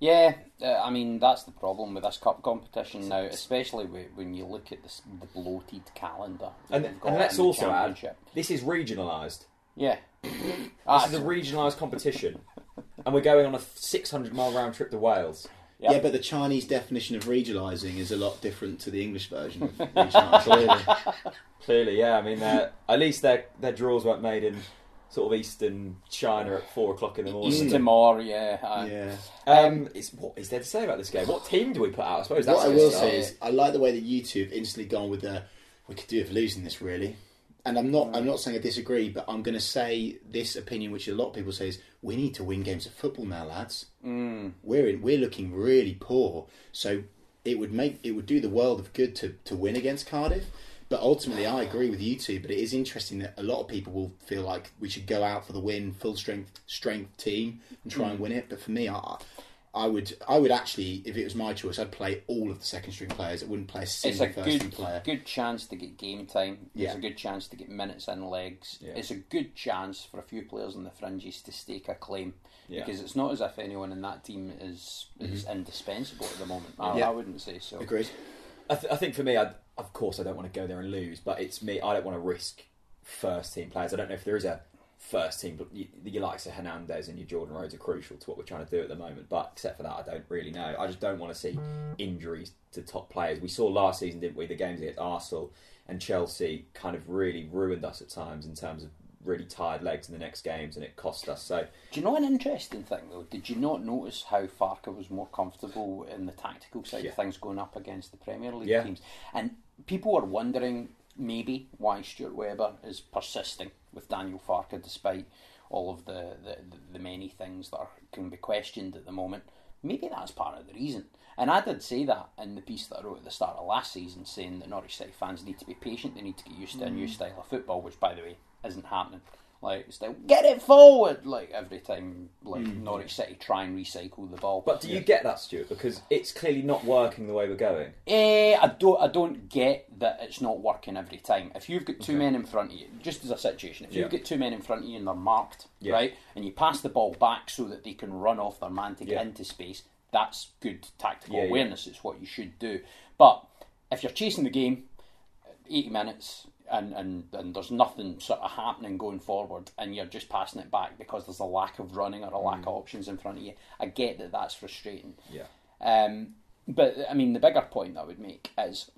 Yeah, uh, I mean that's the problem with this cup competition now, especially when you look at this, the bloated calendar. And, and let's also add, this is regionalised. Yeah, This Ah, is a regionalised competition, and we're going on a 600 mile round trip to Wales. yeah. Yeah, but the Chinese definition of regionalising is a lot different to the English version of regionalising. Clearly, yeah. I mean, uh, at least their their draws weren't made in sort of Eastern China at four o'clock in the morning. East Timor, yeah. uh, Yeah. Um, it's, what is there to say about this game? What team do we put out? I suppose that's what I will start. say is, I like the way that you two instantly gone with the. We could do with losing this, really. And I'm not. I'm not saying I disagree, but I'm going to say this opinion, which a lot of people say is, we need to win games of football now, lads. Mm. We're in, we're looking really poor, so it would make it would do the world of good to to win against Cardiff. But ultimately, I agree with you two. But it is interesting that a lot of people will feel like we should go out for the win, full strength strength team, and try Mm. and win it. But for me, I, I would I would actually, if it was my choice, I'd play all of the second string players. I wouldn't play a It's single a first good, string player. good chance to get game time. It's Yeah. a good chance to get minutes and legs. Yeah. It's a good chance for a few players on the fringes to stake a claim. Yeah. Because it's not as if anyone in that team is is indispensable at the moment. I, Mm-hmm. Yeah. I wouldn't say so. Agreed. I, th- I think for me, I, of course, I don't want to go there and lose, but it's me. I don't want to risk first team players. I don't know if there is a first team, but you, your likes of Hernandez and your Jordan Rhodes are crucial to what we're trying to do at the moment. But except for that, I don't really know. I just don't want to see injuries to top players. We saw last season, didn't we? The games against Arsenal and Chelsea kind of really ruined us at times in terms of really tired legs in the next games, and it cost us. So Do you know an interesting thing though? Did you not notice how Farke was more comfortable in the tactical side Yeah. of things going up against the Premier League Yeah. teams? And people are wondering maybe why Stuart Webber is persisting with Daniel Farke despite all of the, the, the many things that are, can be questioned at the moment. Maybe that's part of the reason. And I did say that in the piece that I wrote at the start of last season, saying that Norwich City fans need to be patient, they need to get used to a new Mm. style of football, which, by the way, isn't happening. Like, it's like, get it forward! Like, every time like Norwich City try and recycle the ball. Mm. But do you get that, Stuart? Because it's clearly not working the way we're going. Eh, I don't. I don't get that it's not working every time. If you've got two men in front of you, just as a situation, if you've got two men in front of you and they're marked, Yeah. right, and you pass the ball back so that they can run off their man to get Yeah. into space, that's good tactical Yeah, yeah. awareness. It's what you should do. But if you're chasing the game, eighty minutes. And, and, and there's nothing sort of happening going forward, and you're just passing it back because there's a lack of running or a lack Mm. of options in front of you. I get that that's frustrating. Yeah. Um, but I mean, the bigger point I would make is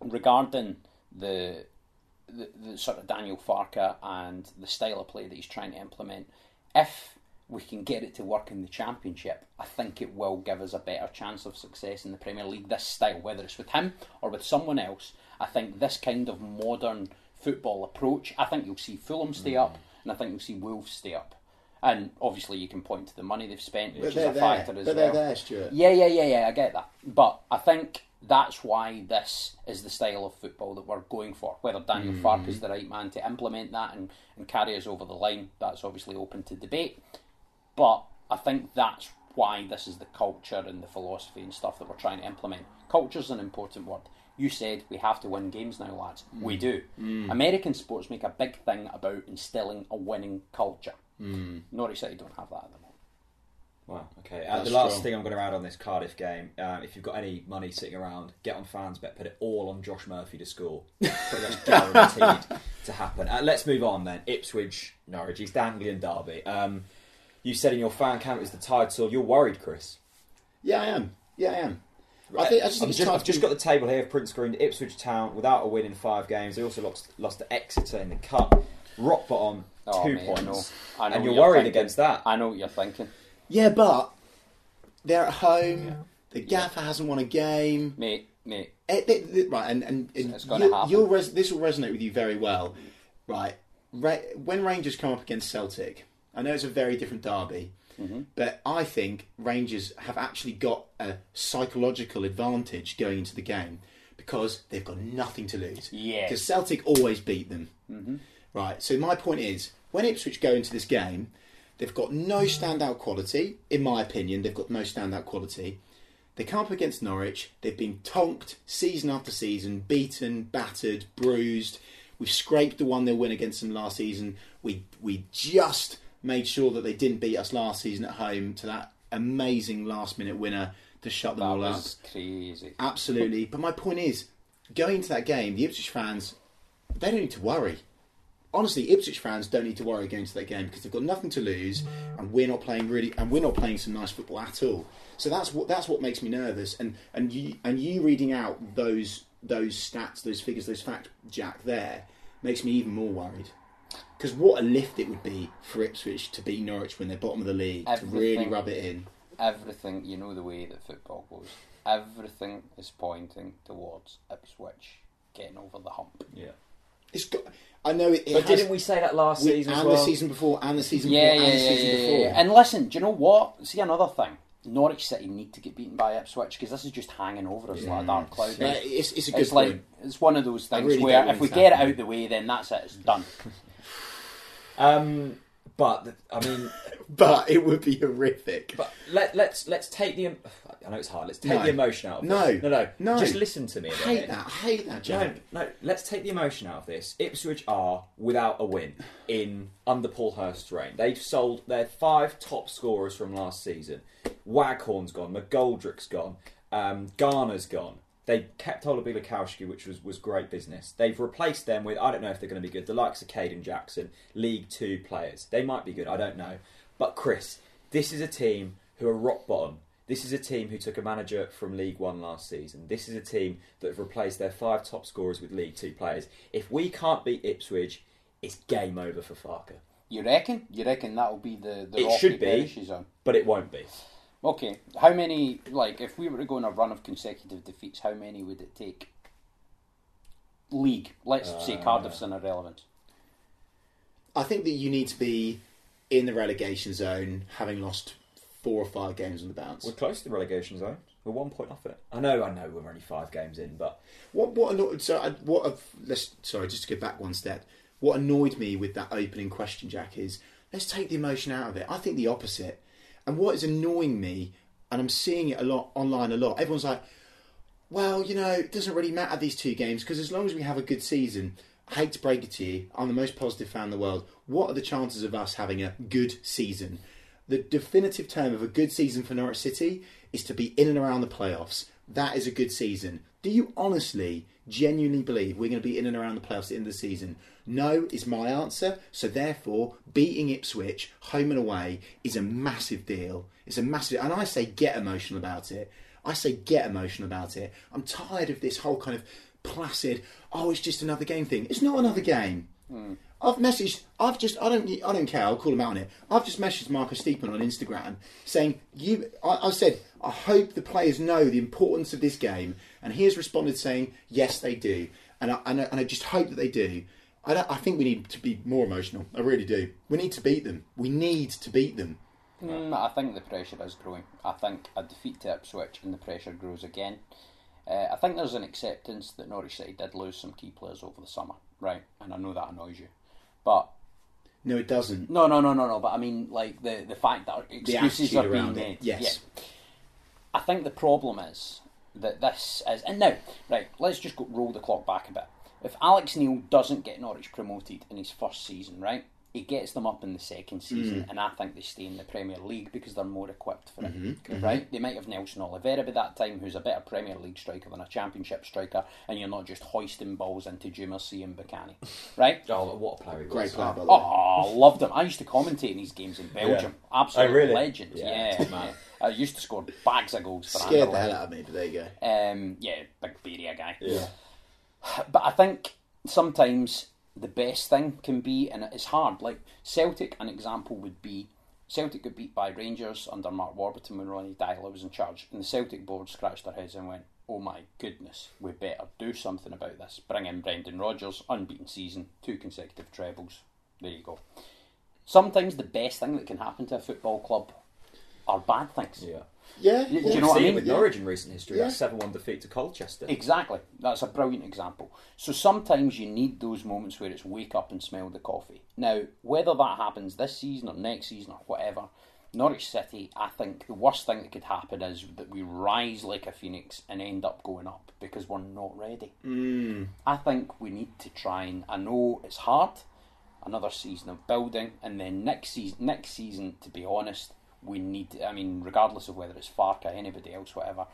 regarding the, the the sort of Daniel Farke and the style of play that he's trying to implement. If we can get it to work in the championship, I think it will give us a better chance of success in the Premier League. This style, whether it's with him or with someone else, I think this kind of modern football approach. I think you'll see Fulham stay mm. up, and I think you'll see Wolves stay up. And obviously, you can point to the money they've spent, which But is they're a there. factor But as they're well. there, Stuart. Yeah, yeah, yeah, yeah. I get that, but I think that's why this is the style of football that we're going for. Whether Daniel Farke mm. is the right man to implement that and, and carry us over the line, that's obviously open to debate. But I think that's why this is the culture and the philosophy and stuff that we're trying to implement. Culture's an important word. You said we have to win games now, lads. We do. American sports make a big thing about instilling a winning culture. Norwich City don't have that at the moment. Wow. Okay. Uh, the last strong. thing I'm going to add on this Cardiff game, um, if you've got any money sitting around, get on fans bet, put it all on Josh Murphy to score. Pretty much guaranteed to happen. Uh, let's move on then. Ipswich, Norwich, East Anglian derby. Um, you said in your fan camp is the title. You're worried, Chris. Yeah, I am. Yeah, I am. I think I just think I've just, I've to just got the table here of Prince Green, Ipswich Town, without a win in five games. They also lost, lost to Exeter in the Cup. Rock bottom, Oh, two mate, I know. points. I know and what you're worried thinking. against that. I know what you're thinking. Yeah, but they're at home. The gaffer hasn't won a game. Mate, mate, Eh, they- they- right, and, and, and It's gonna you'll, you'll res- this will resonate with you very well. Right, Ra- when Rangers come up against Celtic, I know it's a very different derby, Mm-hmm. but I think Rangers have actually got a psychological advantage going into the game because they've got nothing to lose. Yes. Because Celtic always beat them. Mm-hmm. Right, so my point is, when Ipswich go into this game, they've got no standout quality. In my opinion, they've got no standout quality. They come up against Norwich. They've been tonked season after season, beaten, battered, bruised. We've scraped the one 0 win against them last season. We we just made sure that they didn't beat us last season at home to that amazing last minute winner to shut them that all up. crazy. Absolutely. But my point is, going into that game, the Ipswich fans, they don't need to worry. Honestly, Ipswich fans don't need to worry going into that game because they've got nothing to lose, and we're not playing really, and we're not playing some nice football at all. So that's what that's what makes me nervous. And and you and you reading out those those stats, those figures, those facts, Jack, there makes me even more worried. Because what a lift it would be for Ipswich to beat Norwich when they're bottom of the league, to really Everything. rub it in. Everything, you know the way that football goes. Everything is pointing towards Ipswich getting over the hump. Yeah. It's got. I know it. it But has- didn't we say that last we- season and as well? the season before, and the season Yeah, before, yeah, and the yeah, season yeah, before. yeah. And listen, do you know what? See another thing. Norwich City need to get beaten by Ipswich because this is just hanging over us like a dark cloud. Yeah, it's, it's a good It's like point. it's one of those things really where if we get it happen. out the way, then that's it. It's done. Um, but I mean, But it would be horrific. but let let's let's take the. I know it's hard. Let's take No. the emotion out of No. this. No, no, No. Just listen to me. I hate that. I hate that, No, no. Let's take the emotion out of this. Ipswich are without a win in under Paul Hurst's reign. They've sold their five top scorers from last season. Waghorn's gone. McGoldrick's gone. Um, Garner's gone. They kept hold of which was, was great business. They've replaced them with I don't know if they're going to be good. The likes of Kayden Jackson, League Two players. They might be good. I don't know. But Chris, this is a team who are rock bottom. This is a team who took a manager from League One last season. This is a team that have replaced their five top scorers with League Two players. If we can't beat Ipswich, it's game over for Farke. You reckon? You reckon that'll be the the It rock should be. on? But it won't be. Okay, how many? Like, if we were to go on a run of consecutive defeats, how many would it take? League. Let's say Uh, Cardiff's an irrelevance. I think that you need to be in the relegation zone, having lost four or five games on the bounce. We're close to the relegation zone. We're one point off it. I know, I know, we're only five games in, but What what annoyed, so what I've, let's sorry just to go back one step. What annoyed me with that opening question, Jack, is let's take the emotion out of it. I think the opposite. And what is annoying me, and I'm seeing it a lot online a lot. Everyone's like, well, you know, it doesn't really matter these two games because as long as we have a good season, I hate to break it to you, I'm the most positive fan in the world. What are the chances of us having a good season? The definitive term of a good season for Norwich City is to be in and around the playoffs. That is a good season. Do you honestly, genuinely believe we're going to be in and around the playoffs at the end of the season? No is my answer. So therefore, beating Ipswich home and away is a massive deal. It's a massive, and I say get emotional about it. I say get emotional about it. I'm tired of this whole kind of placid, oh, it's just another game thing. It's not another game. Hmm. I've messaged. I've just. I don't. I don't care. I'll call him out on it. I've just messaged Marcus Steepen on Instagram saying you. I, I said I hope the players know the importance of this game, and he has responded saying yes, they do, and I, and I, and I just hope that they do. I, I think we need to be more emotional. I really do. We need to beat them. We need to beat them. Mm, I think the pressure is growing. I think a defeat to Ipswich and the pressure grows again. Uh, I think there's an acceptance that Norwich City did lose some key players over the summer, right? And I know that annoys you, but No, it doesn't. no, no, no, no, no. But I mean, like the the fact that excuses are being made. yes. Yeah. I think the problem is that this is, and now, right, let's just go, roll the clock back a bit. If Alex Neil doesn't get Norwich promoted in his first season, right, he gets them up in the second season, Mm. and I think they stay in the Premier League because they're more equipped for Mm-hmm, it, right? They might have Nelson Oliveira by that time, who's a better Premier League striker than a Championship striker, and you're not just hoisting balls into Dieumerci Mbokani, right? oh, what a player he was! Great player, by the way. Oh, loved him. I used to commentate in his games in Belgium. Absolute Oh, really? legend. Yeah, Yeah, man. I used to score bags of goals for Scared the hell out of me, but there you go. Um, yeah, big beery guy. Yeah. But I think sometimes the best thing can be, and it's hard. Like Celtic, an example would be Celtic got beat by Rangers under Mark Warburton when Ronny Deila was in charge, and the Celtic board scratched their heads and went, "Oh my goodness, we better do something about this." Bring in Brendan Rodgers, unbeaten season, two consecutive trebles. There you go. Sometimes the best thing that can happen to a football club are bad things. Yeah. Yeah, Do you know what I mean? with Norwich in recent history. Yeah. That seven-one defeat to Colchester. Exactly. That's a brilliant example. So sometimes you need those moments where it's wake up and smell the coffee. Now, whether that happens this season or next season or whatever, Norwich City, I think the worst thing that could happen is that we rise like a phoenix and end up going up because we're not ready. Mm. I think we need to try and I know it's hard, another season of building, and then next season next season, to be honest, we need I mean, regardless of whether it's Farke, anybody else, whatever,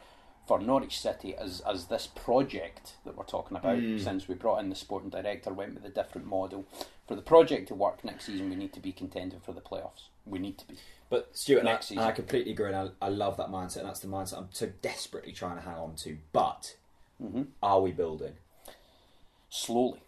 for Norwich City as as this project that we're talking about since we brought in the sporting director, went with a different model. For the project to work next season we need to be contending for the playoffs. We need to be. But Stuart, and I, Next and I completely agree, and I, I love that mindset, and that's the mindset I'm so desperately trying to hang on to. But Mm-hmm. are we building? Slowly.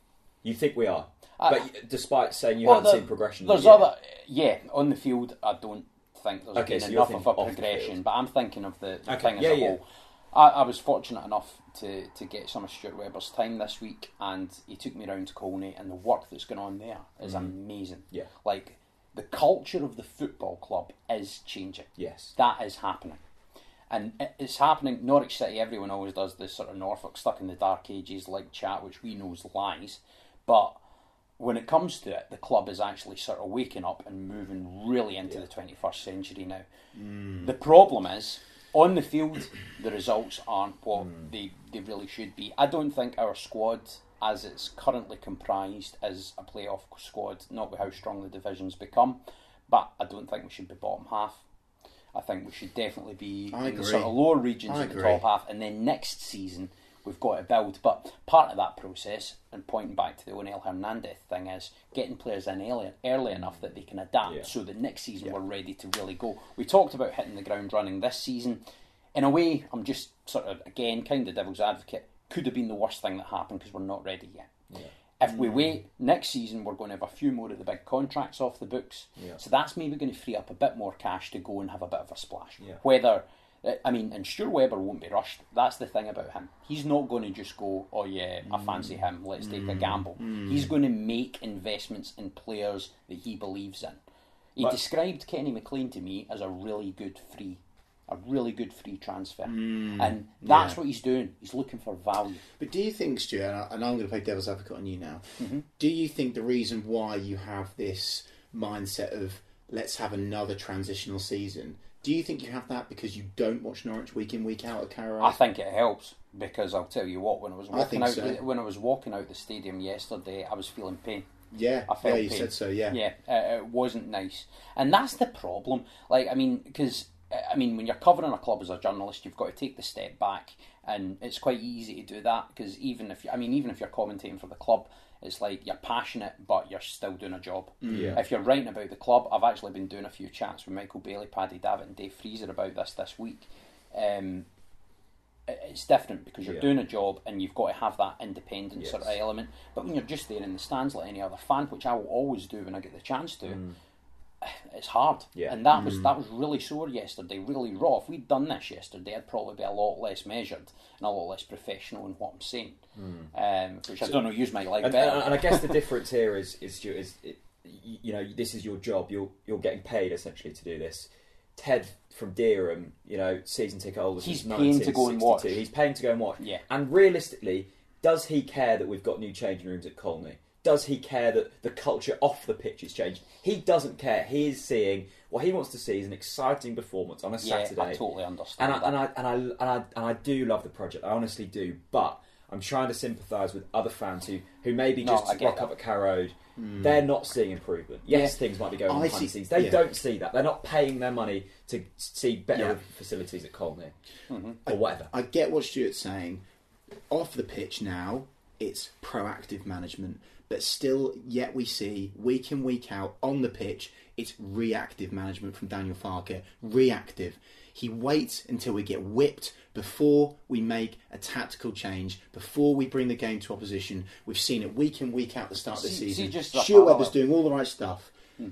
You think we are? I- but despite saying you Well, haven't there- seen progression, There's yet. other, yeah, on the field. I don't think there's Okay, been so enough of a progression, but I'm thinking of the, the Okay, thing as yeah, a yeah. whole. I, I was fortunate enough to, to get some of Stuart Webber's time this week, and he took me around to Colney, and the work that's going on there is amazing. Mm-hmm. Yeah. like the culture of the football club is changing. Yes. that is happening. And it's happening. Norwich City, everyone always does this sort of Norfolk stuck in the dark ages like chat, which we know is lies. But when it comes to it, the club is actually sort of waking up and moving really into the 21st century now. Mm. The problem is, on the field, the results aren't what mm. they, they really should be. I don't think our squad, as it's currently comprised, is a playoff squad, not with how strong the divisions become. But I don't think we should be bottom half. I think we should definitely be I in the sort of lower regions I of the agree. top half, and then next season we've got to build. But part of that process, and pointing back to the Onel Hernandez thing, is getting players in early, early enough that they can adapt, Yeah. so that next season we're ready to really go. We talked about hitting the ground running this season. In a way, I'm just sort of again kind of devil's advocate. Could have been the worst thing that happened because we're not ready yet. If we mm. wait next season, we're going to have a few more of the big contracts off the books. Yeah. So that's maybe going to free up a bit more cash to go and have a bit of a splash. Yeah. Whether, I mean, and Stuart Webber won't be rushed. That's the thing about him. He's not going to just go, oh yeah, I mm. fancy him, let's take a mm. gamble. Mm. He's going to make investments in players that he believes in. He But- described Kenny McLean to me as a really good free. A really good free transfer, and that's yeah. what he's doing. He's looking for value. But do you think, Stuart, and I'm going to play devil's advocate on you now, Mm-hmm. do you think the reason why you have this mindset of let's have another transitional season, do you think you have that because you don't watch Norwich week in, week out at Carrow? I think it helps because I'll tell you what. When I was walking think out, so. the, when I was walking out the stadium yesterday, I was feeling pain. yeah, I felt yeah, you pain. said so, yeah. Yeah, uh, it wasn't nice, and that's the problem. Like, I mean, because I mean, when you're covering a club as a journalist, you've got to take the step back, and it's quite easy to do that because even if you, I mean, even if you're commentating for the club, it's like you're passionate, but you're still doing a job. Yeah. If you're writing about the club, I've actually been doing a few chats with Michael Bailey, Paddy Davitt, and Dave Freezer about this this week. Um, it's different because you're Yeah. doing a job and you've got to have that independent sort of element. But when you're just there in the stands like any other fan, which I will always do when I get the chance to, it's hard. Mm. Yeah. And that was that was really sore yesterday, really raw. If we'd done this yesterday, I'd probably be a lot less measured and a lot less professional in what I'm saying. Um, which I don't know, you might like Mm. and, better. and, and I guess the difference here is is Stuart, is it, you know this is your job. You're you're getting paid essentially to do this. Ted from Dereham, you know, season ticket holder. He's paying to go and watch. He's paying to go and watch. Yeah. And realistically, does he care that we've got new changing rooms at Colney? Does he care that the culture off the pitch has changed? He doesn't care. He is seeing what he wants to see is an exciting performance on a yeah, Saturday. I totally understand and I, that. and I and I and I and I do love the project. I honestly do. But I'm trying to sympathise with other fans who who maybe No, just I rock that. up at Carrow Road. They're not seeing improvement. Yes, Yeah. things might be going on behind the scenes. They yeah. don't see that. They're not paying their money to see better Yeah. facilities at Colney Mm-hmm. or whatever. I get what Stuart's saying. Off the pitch now, it's proactive management, but still, yet we see week in, week out on the pitch, it's reactive management from Daniel Farke. Reactive. He waits until we get whipped before we make a tactical change, before we bring the game to opposition. We've seen it week in, week out at the start of the See- see season. the Stuart Webber's doing all the right stuff.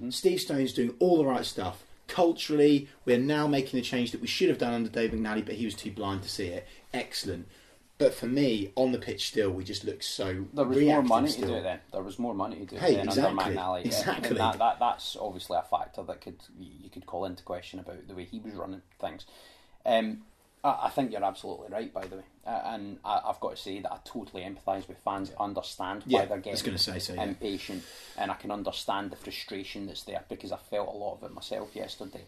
Steve Stone's doing all the right stuff. Culturally, we're now making the change that we should have done under Dave McNally, but he was too blind to see it. Excellent. But for me, on the pitch still, we just look so There was more money still. to do it then. There was more money to do Hey, it then exactly, under McNally. exactly. And that, that, that's obviously a factor that could you could call into question about the way he was running things. Um, I, I think you're absolutely right, by the way, uh, and I, I've got to say that I totally empathise with fans, understand why Yeah, they're getting say so, yeah. impatient, and I can understand the frustration that's there because I felt a lot of it myself yesterday.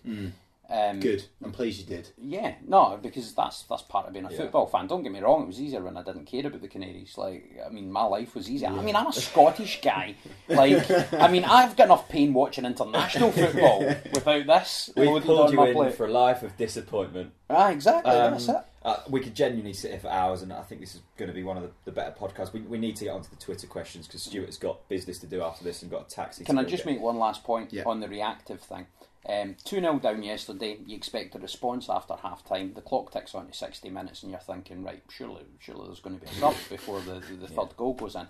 Um. Good. I'm pleased you did. yeah, no, because that's that's part of being a Yeah. football fan. Don't get me wrong; it was easier when I didn't care about the Canaries. Like, I mean, my life was easier. I mean, I'm a Scottish guy. Like, I mean, I've got enough pain watching international football without this. We pulled you in plate. for a life of disappointment. Ah, exactly. Um, that's it. uh, we could genuinely sit here for hours, and I think this is going to be one of the, the better podcasts. We, we need to get onto the Twitter questions because Stuart's got business to do after this and got a taxi. Can I just get. make one last point Yeah. on the reactive thing? Um, 2 0 down yesterday, you expect a response after half time. The clock ticks on to 60 minutes, and you're thinking, right, surely, surely there's going to be a sub before the, the, the third goal goes in.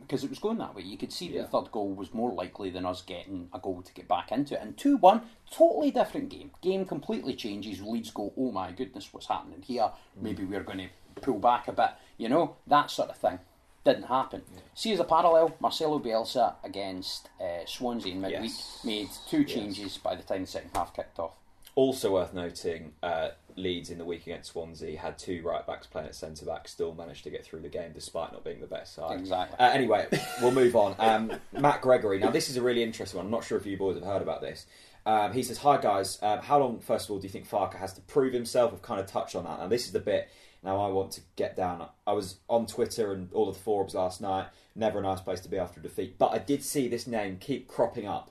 because it was going that way. You could see Yeah. the third goal was more likely than us getting a goal to get back into it. And 2 1, totally different game. Game completely changes. Leeds go, oh my goodness, what's happening here? Maybe we're going to pull back a bit. You know, that sort of thing. Didn't happen. See, as a parallel, Marcelo Bielsa against uh, Swansea in midweek Yes. made two changes by the time the second half kicked off. Also worth noting, uh, Leeds in the week against Swansea had two right backs playing at centre back, still managed to get through the game despite not being the best side. Exactly. Uh, anyway, we'll move on. Um, Matt Gregory. Now, this is a really interesting one. I'm not sure if you boys have heard about this. Um, he says, "Hi guys, um, how long, first of all, do you think Farke has to prove himself?" I've kind of touched on that. Now, this is the bit. Now, I want to get down. I was on Twitter and all of the forums last night. Never a nice place to be after a defeat, but I did see this name keep cropping up.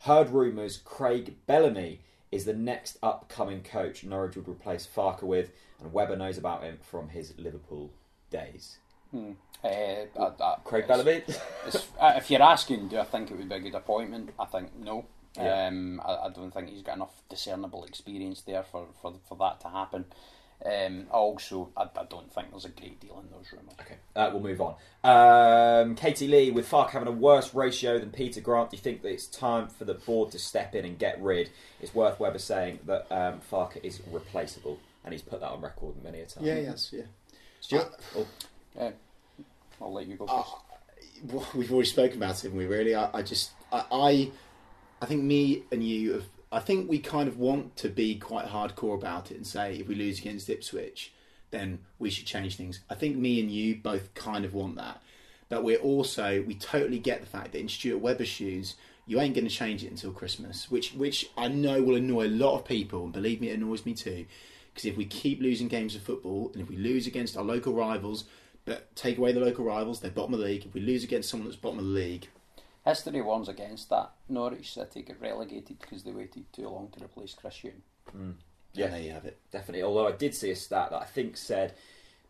Heard rumours Craig Bellamy is the next upcoming coach Norwich would replace Farke with, and Webber knows about him from his Liverpool days. Uh, I- I- Craig Bellamy? Uh, if you're asking, do I think it would be a good appointment? I think no. Yeah. Um, I, I don't think he's got enough discernible experience there for, for, for that to happen. Um, also, I, I don't think there's a great deal in those rumours. Okay, uh, we'll move on. Um, Katie Lee, with Farke having a worse ratio than Peter Grant, do you think that it's time for the board to step in and get rid? It's worth Webber saying that um, Farke is replaceable, and he's put that on record many a time. Yeah, yes, yeah. Stuart? Oh, Uh, I'll let you go Uh, first. well, we've already spoken about it, haven't we? Really, I, I just, I, I, I think me and you have. I think we kind of want to be quite hardcore about it and say if we lose against Ipswich, then we should change things. I think me and you both kind of want that, but we're also we totally get the fact that in Stuart Webber's shoes, you ain't going to change it until Christmas, which which I know will annoy a lot of people, and believe me, it annoys me too. Because if we keep losing games of football, and if we lose against our local rivals, but take away the local rivals, they're bottom of the league. If we lose against someone that's bottom of the league, History warns against that. Norwich City get relegated because they waited too long to replace Chris Hughton. yeah, Yeah. there you have it. definitely. Although I did see a stat that I think said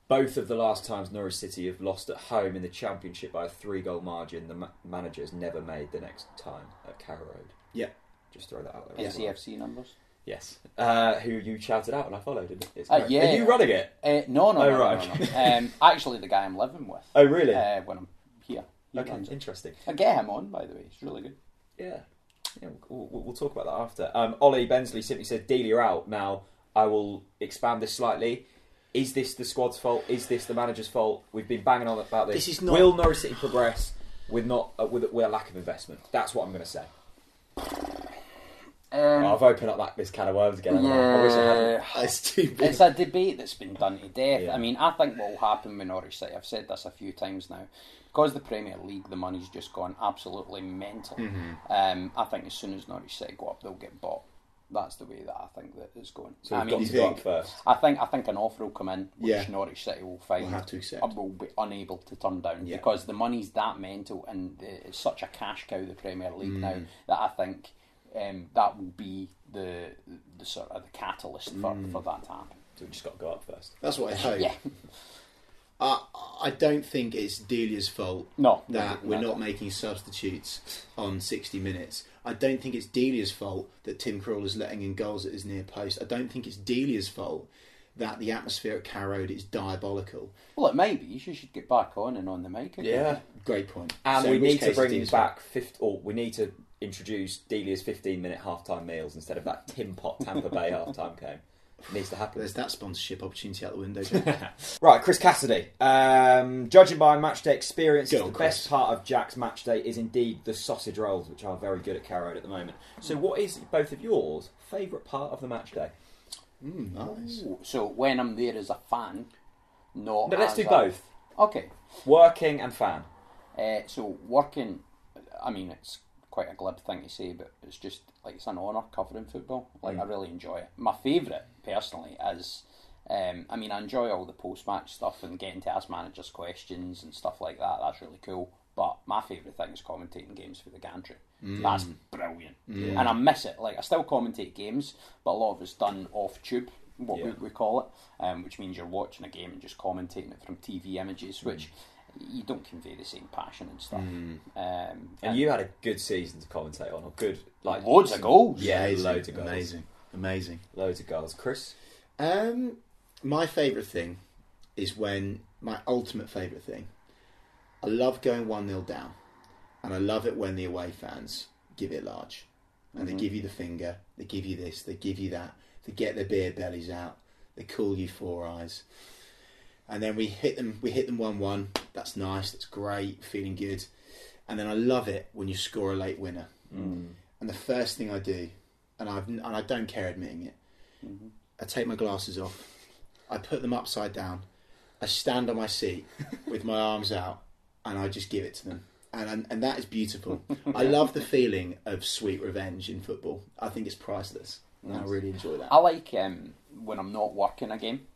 both of the last times Norwich City have lost at home in the Championship by a three-goal margin, the ma- manager has never made the next time at Carrow Road. Yeah. Just throw that out there. as well. Numbers. Yes. Uh, who you shouted out and I followed. It. It's Uh, yeah. Are you running it? Uh, no, no, Oh, no, right, no, no, no. Um, actually, the guy I'm living with Oh, really? uh, when I'm here. He okay, interesting. I get him on, by the way. He's really good. Yeah. Yeah, we'll, we'll, we'll talk about that after. Um, Ollie Bensley simply said, Delia out. Now, I will expand this slightly. Is this the squad's fault? Is this the manager's fault? We've been banging on about this. This is not- Will Norwich City progress with not uh, with, with a lack of investment? That's what I'm going to say. Um, Oh, I've opened up that, this can of worms again. haven't I? Wish I hadn't. yeah. Too big. It's a debate that's been done to death. Yeah. I mean, I think what will happen with Norwich City, I've said this a few times now, because the Premier League, the money's just gone absolutely mental. Mm-hmm. Um, I think as soon as Norwich City go up, they'll get bought. That's the way that I think that it's going. So I we've got to go up think- first. I think I think an offer will come in, which Yeah. Norwich City will find We'll have to accept. will be unable to turn down Yeah. because the money's that mental and it's such a cash cow the Premier League now Mm. that I think um, that will be the the sort of the catalyst for, Mm. for that to happen. So we just got to go up first. That's what I hope. Yeah, I, I don't think it's Delia's fault no, that no, we're no. not making substitutes on 60 minutes. I don't think it's Delia's fault that Tim Krul is letting in goals at his near post. I don't think it's Delia's fault that the atmosphere at Carrow Road is diabolical. Well, it might be. You should get back on and on the mic. again. Yeah. Great point. And So we need to bring it's back 50, or we need to introduce Delia's 15 minute halftime meals instead of that Tim Pot Tampa Bay halftime game. Needs to happen. There's that sponsorship opportunity out the window. Right, Chris Cassidy. Um, judging by match day experience, Go the on, best Chris. part of Jack's match day is indeed the sausage rolls, which are very good at Carrow at the moment. So, what is both of yours favourite part of the match day? mm, nice. Ooh, So when I'm there as a fan, not. No, let's as do a- both. Okay. Working and fan. Uh, so working, I mean, it's quite a glib thing to say, but it's just like it's an honour covering football. Like I really enjoy it. My favourite, personally, is. Um, I mean, I enjoy all the post-match stuff and getting to ask managers questions and stuff like that. That's really cool. But my favourite thing is commentating games for the gantry. That's brilliant, and I miss it. Like I still commentate games, but a lot of it's done off tube, what Yeah. we, we call it, um, which means you're watching a game and just commentating it from TV images, which you don't convey the same passion and stuff. Um, And you had a good season to commentate on, or good, like. Loads of goals. Yeah, amazing, loads of goals. Amazing. Amazing. Loads of goals. Chris? Um, my favourite thing is when my ultimate favourite thing I love going 1 0 down. And I love it when the away fans give it large. And they give you the finger, they give you this, they give you that, they get their beer bellies out, they call you four eyes. And then we hit them we hit them one one. That's nice, that's great, feeling good. And then I love it when you score a late winner. And the first thing I do, and I've and I don't care admitting it, I take my glasses off, I put them upside down, I stand on my seat with my arms out, and I just give it to them. And, and, and that is beautiful. I love the feeling of sweet revenge in football. I think it's priceless. And I really enjoy that. I like um, when I'm not working a game.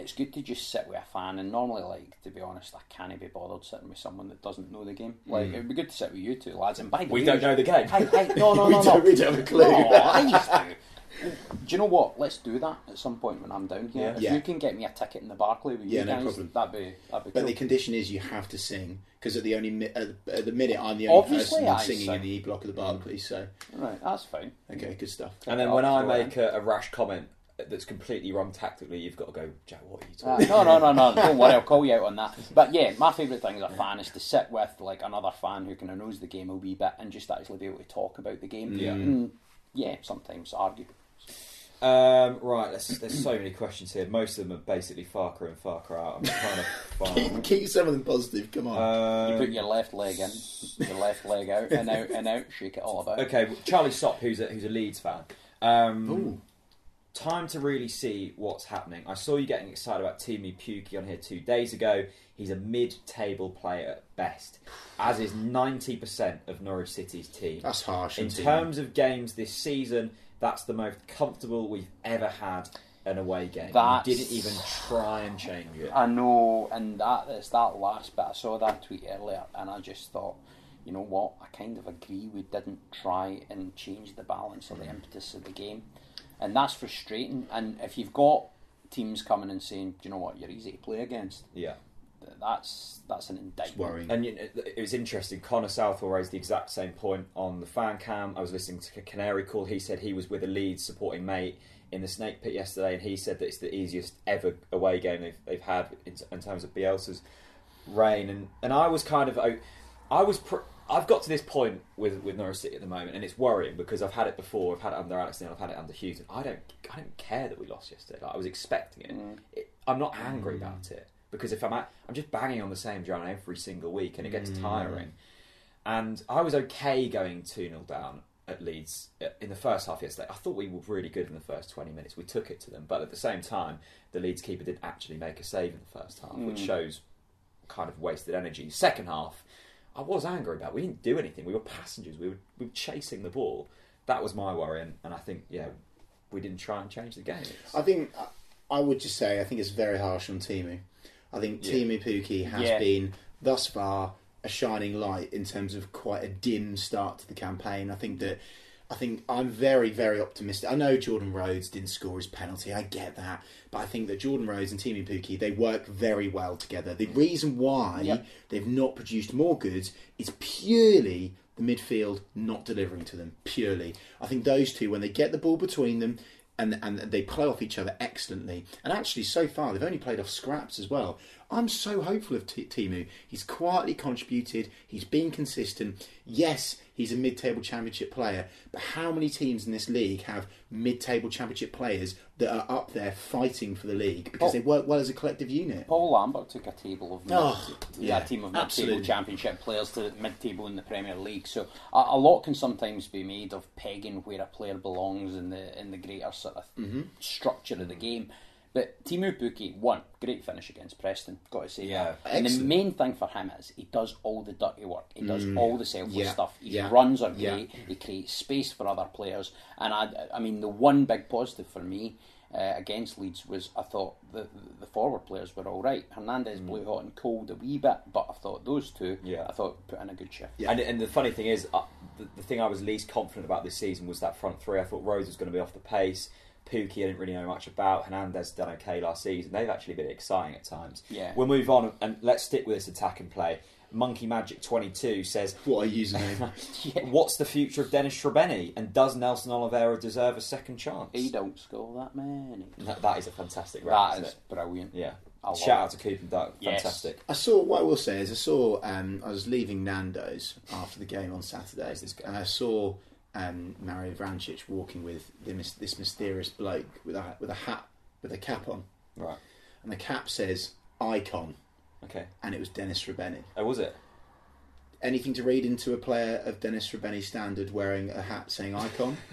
It's good to just sit with a fan, and normally, like to be honest, I can't be bothered sitting with someone that doesn't know the game. Like mm. it'd be good to sit with you two lads. And by the We way, don't know the game. I, I, no, no, we, no, no. don't, we don't have a clue. No, I used to. Do you know what? Let's do that at some point when I'm down here. Yeah. If Yeah. you can get me a ticket in the Barclay with Yeah, you no guys, problem. that'd be that'd be good. But cool. the condition is you have to sing because at the only mi- at, the, at the minute I'm the only Obviously, person I singing sing. in the E block of the Barclays. So right, that's fine. okay, good stuff. And then when I make a, a rash comment that's completely wrong tactically, you've got to go, Jack, what are you Uh, talking no, no, no, no. Don't worry, I'll call you out on that. But yeah, my favourite thing as a fan is to sit with like another fan who kind of knows the game a wee bit and just actually be able to talk about the game. Yeah. Mm, yeah, sometimes argue. Um, right, there's, there's so many questions here. Most of them are basically Far Cry and Far Cry out. I'm trying to Keep, find. keep some of them positive. Come on. You put Um, your left leg in, your left leg out, and out and out. Shake it all about. okay, Charlie Sopp, who's a, who's a Leeds fan. Um, Ooh. Time to really see what's happening. I saw you getting excited about Teemu Pukki on here two days ago. He's a mid-table player at best, as is 90% of Norwich City's team. That's harsh. In on Teemu. terms of games this season, that's the most comfortable we've ever had an away game. That's- You didn't even try and change it. I know, and that is that last bit. I saw that tweet earlier, and I just thought, you know what? I kind of agree. We didn't try and change the balance or the mm. impetus of the game, and that's frustrating. And if you've got teams coming and saying, "Do you know what? You're easy to play against," Yeah. that's that's an indictment. It's worrying. And you know, it was interesting. Connor Southwell raised the exact same point on the fan cam. I was listening to Canary Call. He said he was with a Leeds supporting mate in the Snake Pit yesterday, and he said that it's the easiest ever away game they've, they've had in, in terms of Bielsa's reign. And and I was kind of I, I was. Pr- I've got to this point with, with Norwich City at the moment, and it's worrying because I've had it before. I've had it under Alex Neil. I've had it under Hughes, and I don't, I don't care that we lost yesterday. Like, I was expecting it. Mm. it. I'm not angry mm. about it because if I'm, at, I'm just banging on the same drum every single week, and it gets mm. tiring. And I was okay going 2 0 down at Leeds uh, in the first half yesterday. I thought we were really good in the first 20 minutes. We took it to them. But at the same time, the Leeds keeper did actually make a save in the first half, which shows kind of wasted energy. Second half, I was angry about. We didn't do anything. We were passengers. We were, we were chasing the ball. That was my worry. And, and I think, yeah, we didn't try and change the game. It's- I think I would just say I think it's very harsh on Teemu. I think Yeah. Teemu Pukki has Yeah. been thus far a shining light in terms of quite a dim start to the campaign. I think that I think I'm very very optimistic. I know Jordan Rhodes didn't score his penalty. I get that, but I think that Jordan Rhodes and Teemu Pukki they work very well together. The reason why Yep. they've not produced more goods is purely the midfield not delivering to them. Purely, I think those two when they get the ball between them and and they play off each other excellently. And actually, so far they've only played off scraps as well. I'm so hopeful of T- Teemu. He's quietly contributed. He's been consistent. Yes, he's a mid-table championship player, but how many teams in this league have mid-table championship players that are up there fighting for the league because Oh. they work well as a collective unit? Paul Lambert took a table of mid, Oh, yeah, yeah, a team of mid-table absolutely. championship players to mid-table in the Premier League. So a, a lot can sometimes be made of pegging where a player belongs in the in the greater sort of Mm-hmm. structure of the game. But Teemu Pukki, one great finish against Preston. Got to say Yeah. that. And the main thing for him is he does all the dirty work. He does all the selfless Mm. yeah, stuff. His yeah, runs are yeah. great. He creates space for other players. And I, I mean, the one big positive for me uh, against Leeds was I thought the the forward players were all right. Hernandez blew hot and cold a wee bit, but I thought those two, Yeah. I thought put in a good shift. Yeah. And, and the funny thing is, uh, the, the thing I was least confident about this season was that front three. I thought Rhodes was going to be off the pace. Pukki, I didn't really know much about. Hernandez done okay last season. They've actually been exciting at times. Yeah. We'll move on and let's stick with this attack and play. Monkey Magic 22 says, What a username! Yeah. What's the future of Dennis Srbeny? And does Nelson Oliveira deserve a second chance? He don't score that many. That, that is a fantastic That rap, is isn't it? brilliant. Yeah. I love Shout it. out to Coop and Duck. Yes. Fantastic. I saw what I will say is I saw um, I was leaving Nando's after the game on Saturday, this guy? and I saw um, Mario Vrancic walking with the, mys- this mysterious bloke with a with a hat with a cap on, Right. and the cap says "icon," Okay. and it was Dennis Srbeny. Oh, was it? Anything to read into a player of Dennis Srbeny's standard wearing a hat saying "icon"?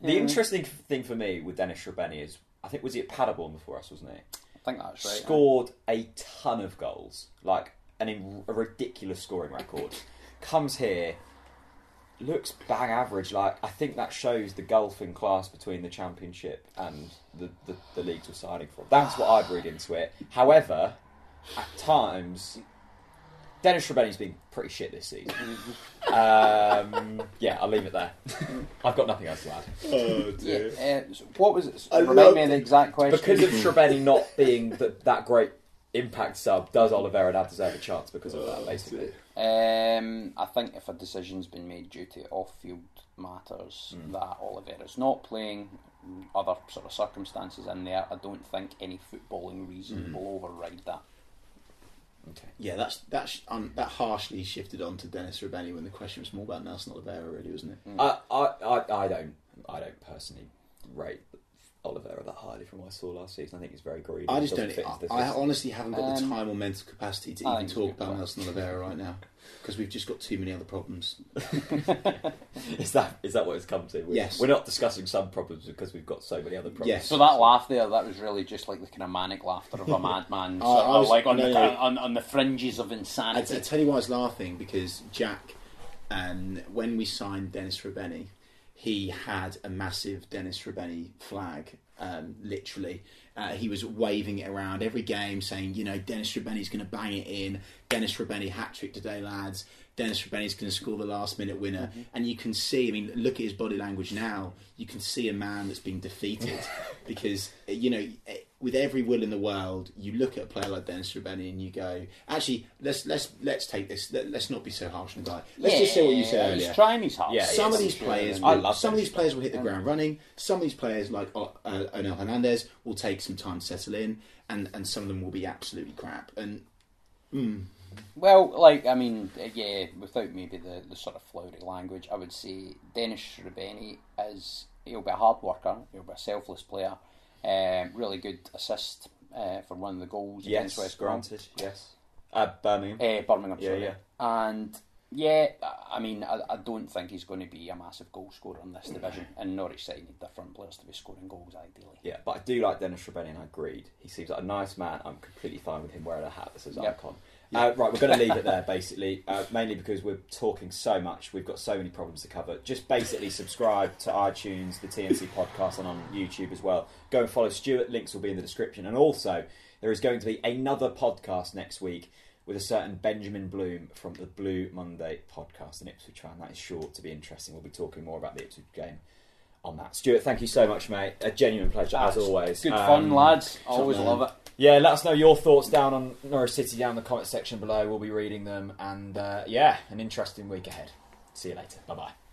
The interesting thing for me with Dennis Srbeny is, I think was he at Paderborn before us, wasn't he? I think that's right. Scored a ton of goals, like an in, a ridiculous scoring record. Comes here, looks bang average. Like I think that shows the gulf in class between the Championship and the, the, the leagues we're signing from. That's what I'd read into it. However, at times, Dennis Srbeny's been pretty shit this season. um, yeah, I'll leave it there. I've got nothing else to add. Oh Yeah, uh, so what was it? I Remind love- me of the exact question. Because of Srbeny not being the, that great impact sub, does Oliveira now deserve a chance because of that, basically? Um, I think if a decision's been made due to off-field matters Mm. that Oliveira's not playing, other sort of circumstances in there, I don't think any footballing reason Mm. will override that. Okay. Yeah, that's that's um, that harshly shifted on to Dennis Srbeny when the question was more about Nelson Oliveira, really, wasn't it? I, I, I, I don't, I don't personally rate Oliveira that highly from what I saw last season. I think he's very greedy. I just Doesn't don't. fit I, I honestly haven't got the Um, time or mental capacity to I even think it's a talk good about point. Nelson Oliveira right now because we've just got too many other problems. is that is that what it's come to? We're, Yes. We're not discussing some problems because we've got so many other problems. Yes. So that laugh there, that was really just like the kind of manic laughter of a madman, I- sort I of was- like on, no, the, no. on, on the fringes of I, I insanity. tell you why I was laughing because Jack, um, when we signed Dennis Srbeny, he had a massive Dennis Srbeny flag. Um, literally, uh, he was waving it around every game, saying, "You know, Dennis Srbeny's going to bang it in. Dennis Srbeny hat trick today, lads. Dennis Srbeny's going to score the last minute winner." And you can see, I mean, look at his body language now. You can see a man that's been defeated because you know, eh, with every will in the world, you look at a player like Dennis Srbeny and you go, "Actually, let's let's let's take this. Let, let's not be so harsh on the guy. Let's just say what you said He's earlier." trying his hardest. Yeah, some of these players, and- I will, love some of these players will hit the ground running. Some of these players, like uh, uh, Onel Hernandez, will take some time to settle in, and, and some of them will be absolutely crap. And mm, Well, like I mean, uh, yeah, without maybe the, the sort of flowery language, I would say Dennis Srbeny is he'll be a hard worker, he'll be a selfless player, um, really good assist uh, for one of the goals Yes, against West Brom, granted. Yes. Uh, Birmingham. uh, Birmingham, Yeah, sorry. yeah. and yeah, I mean, I, I don't think he's going to be a massive goal scorer in this division, and Norwich City need different players to be scoring goals ideally. Yeah, but I do like Dennis and I agreed. He seems like a nice man. I'm completely fine with him wearing a hat that says Yep. icon. Uh, right, we're going to leave it there, basically, uh, mainly because we're talking so much. We've got so many problems to cover. Just basically subscribe to iTunes, the TNC podcast, and on YouTube as well. Go and follow Stuart. Links will be in the description. And also, there is going to be another podcast next week with a certain Benjamin Bloom from the Blue Monday podcast in Ipswich fan. That is sure to be interesting. We'll be talking more about the Ipswich game on that. Stuart, thank you so much, mate. A genuine pleasure, as always. Good Um, fun, lads. Always love it. yeah, let us know your thoughts down on Norwich City down in the comment section below. We'll be reading them. And uh, yeah, an interesting week ahead. See you later. Bye bye.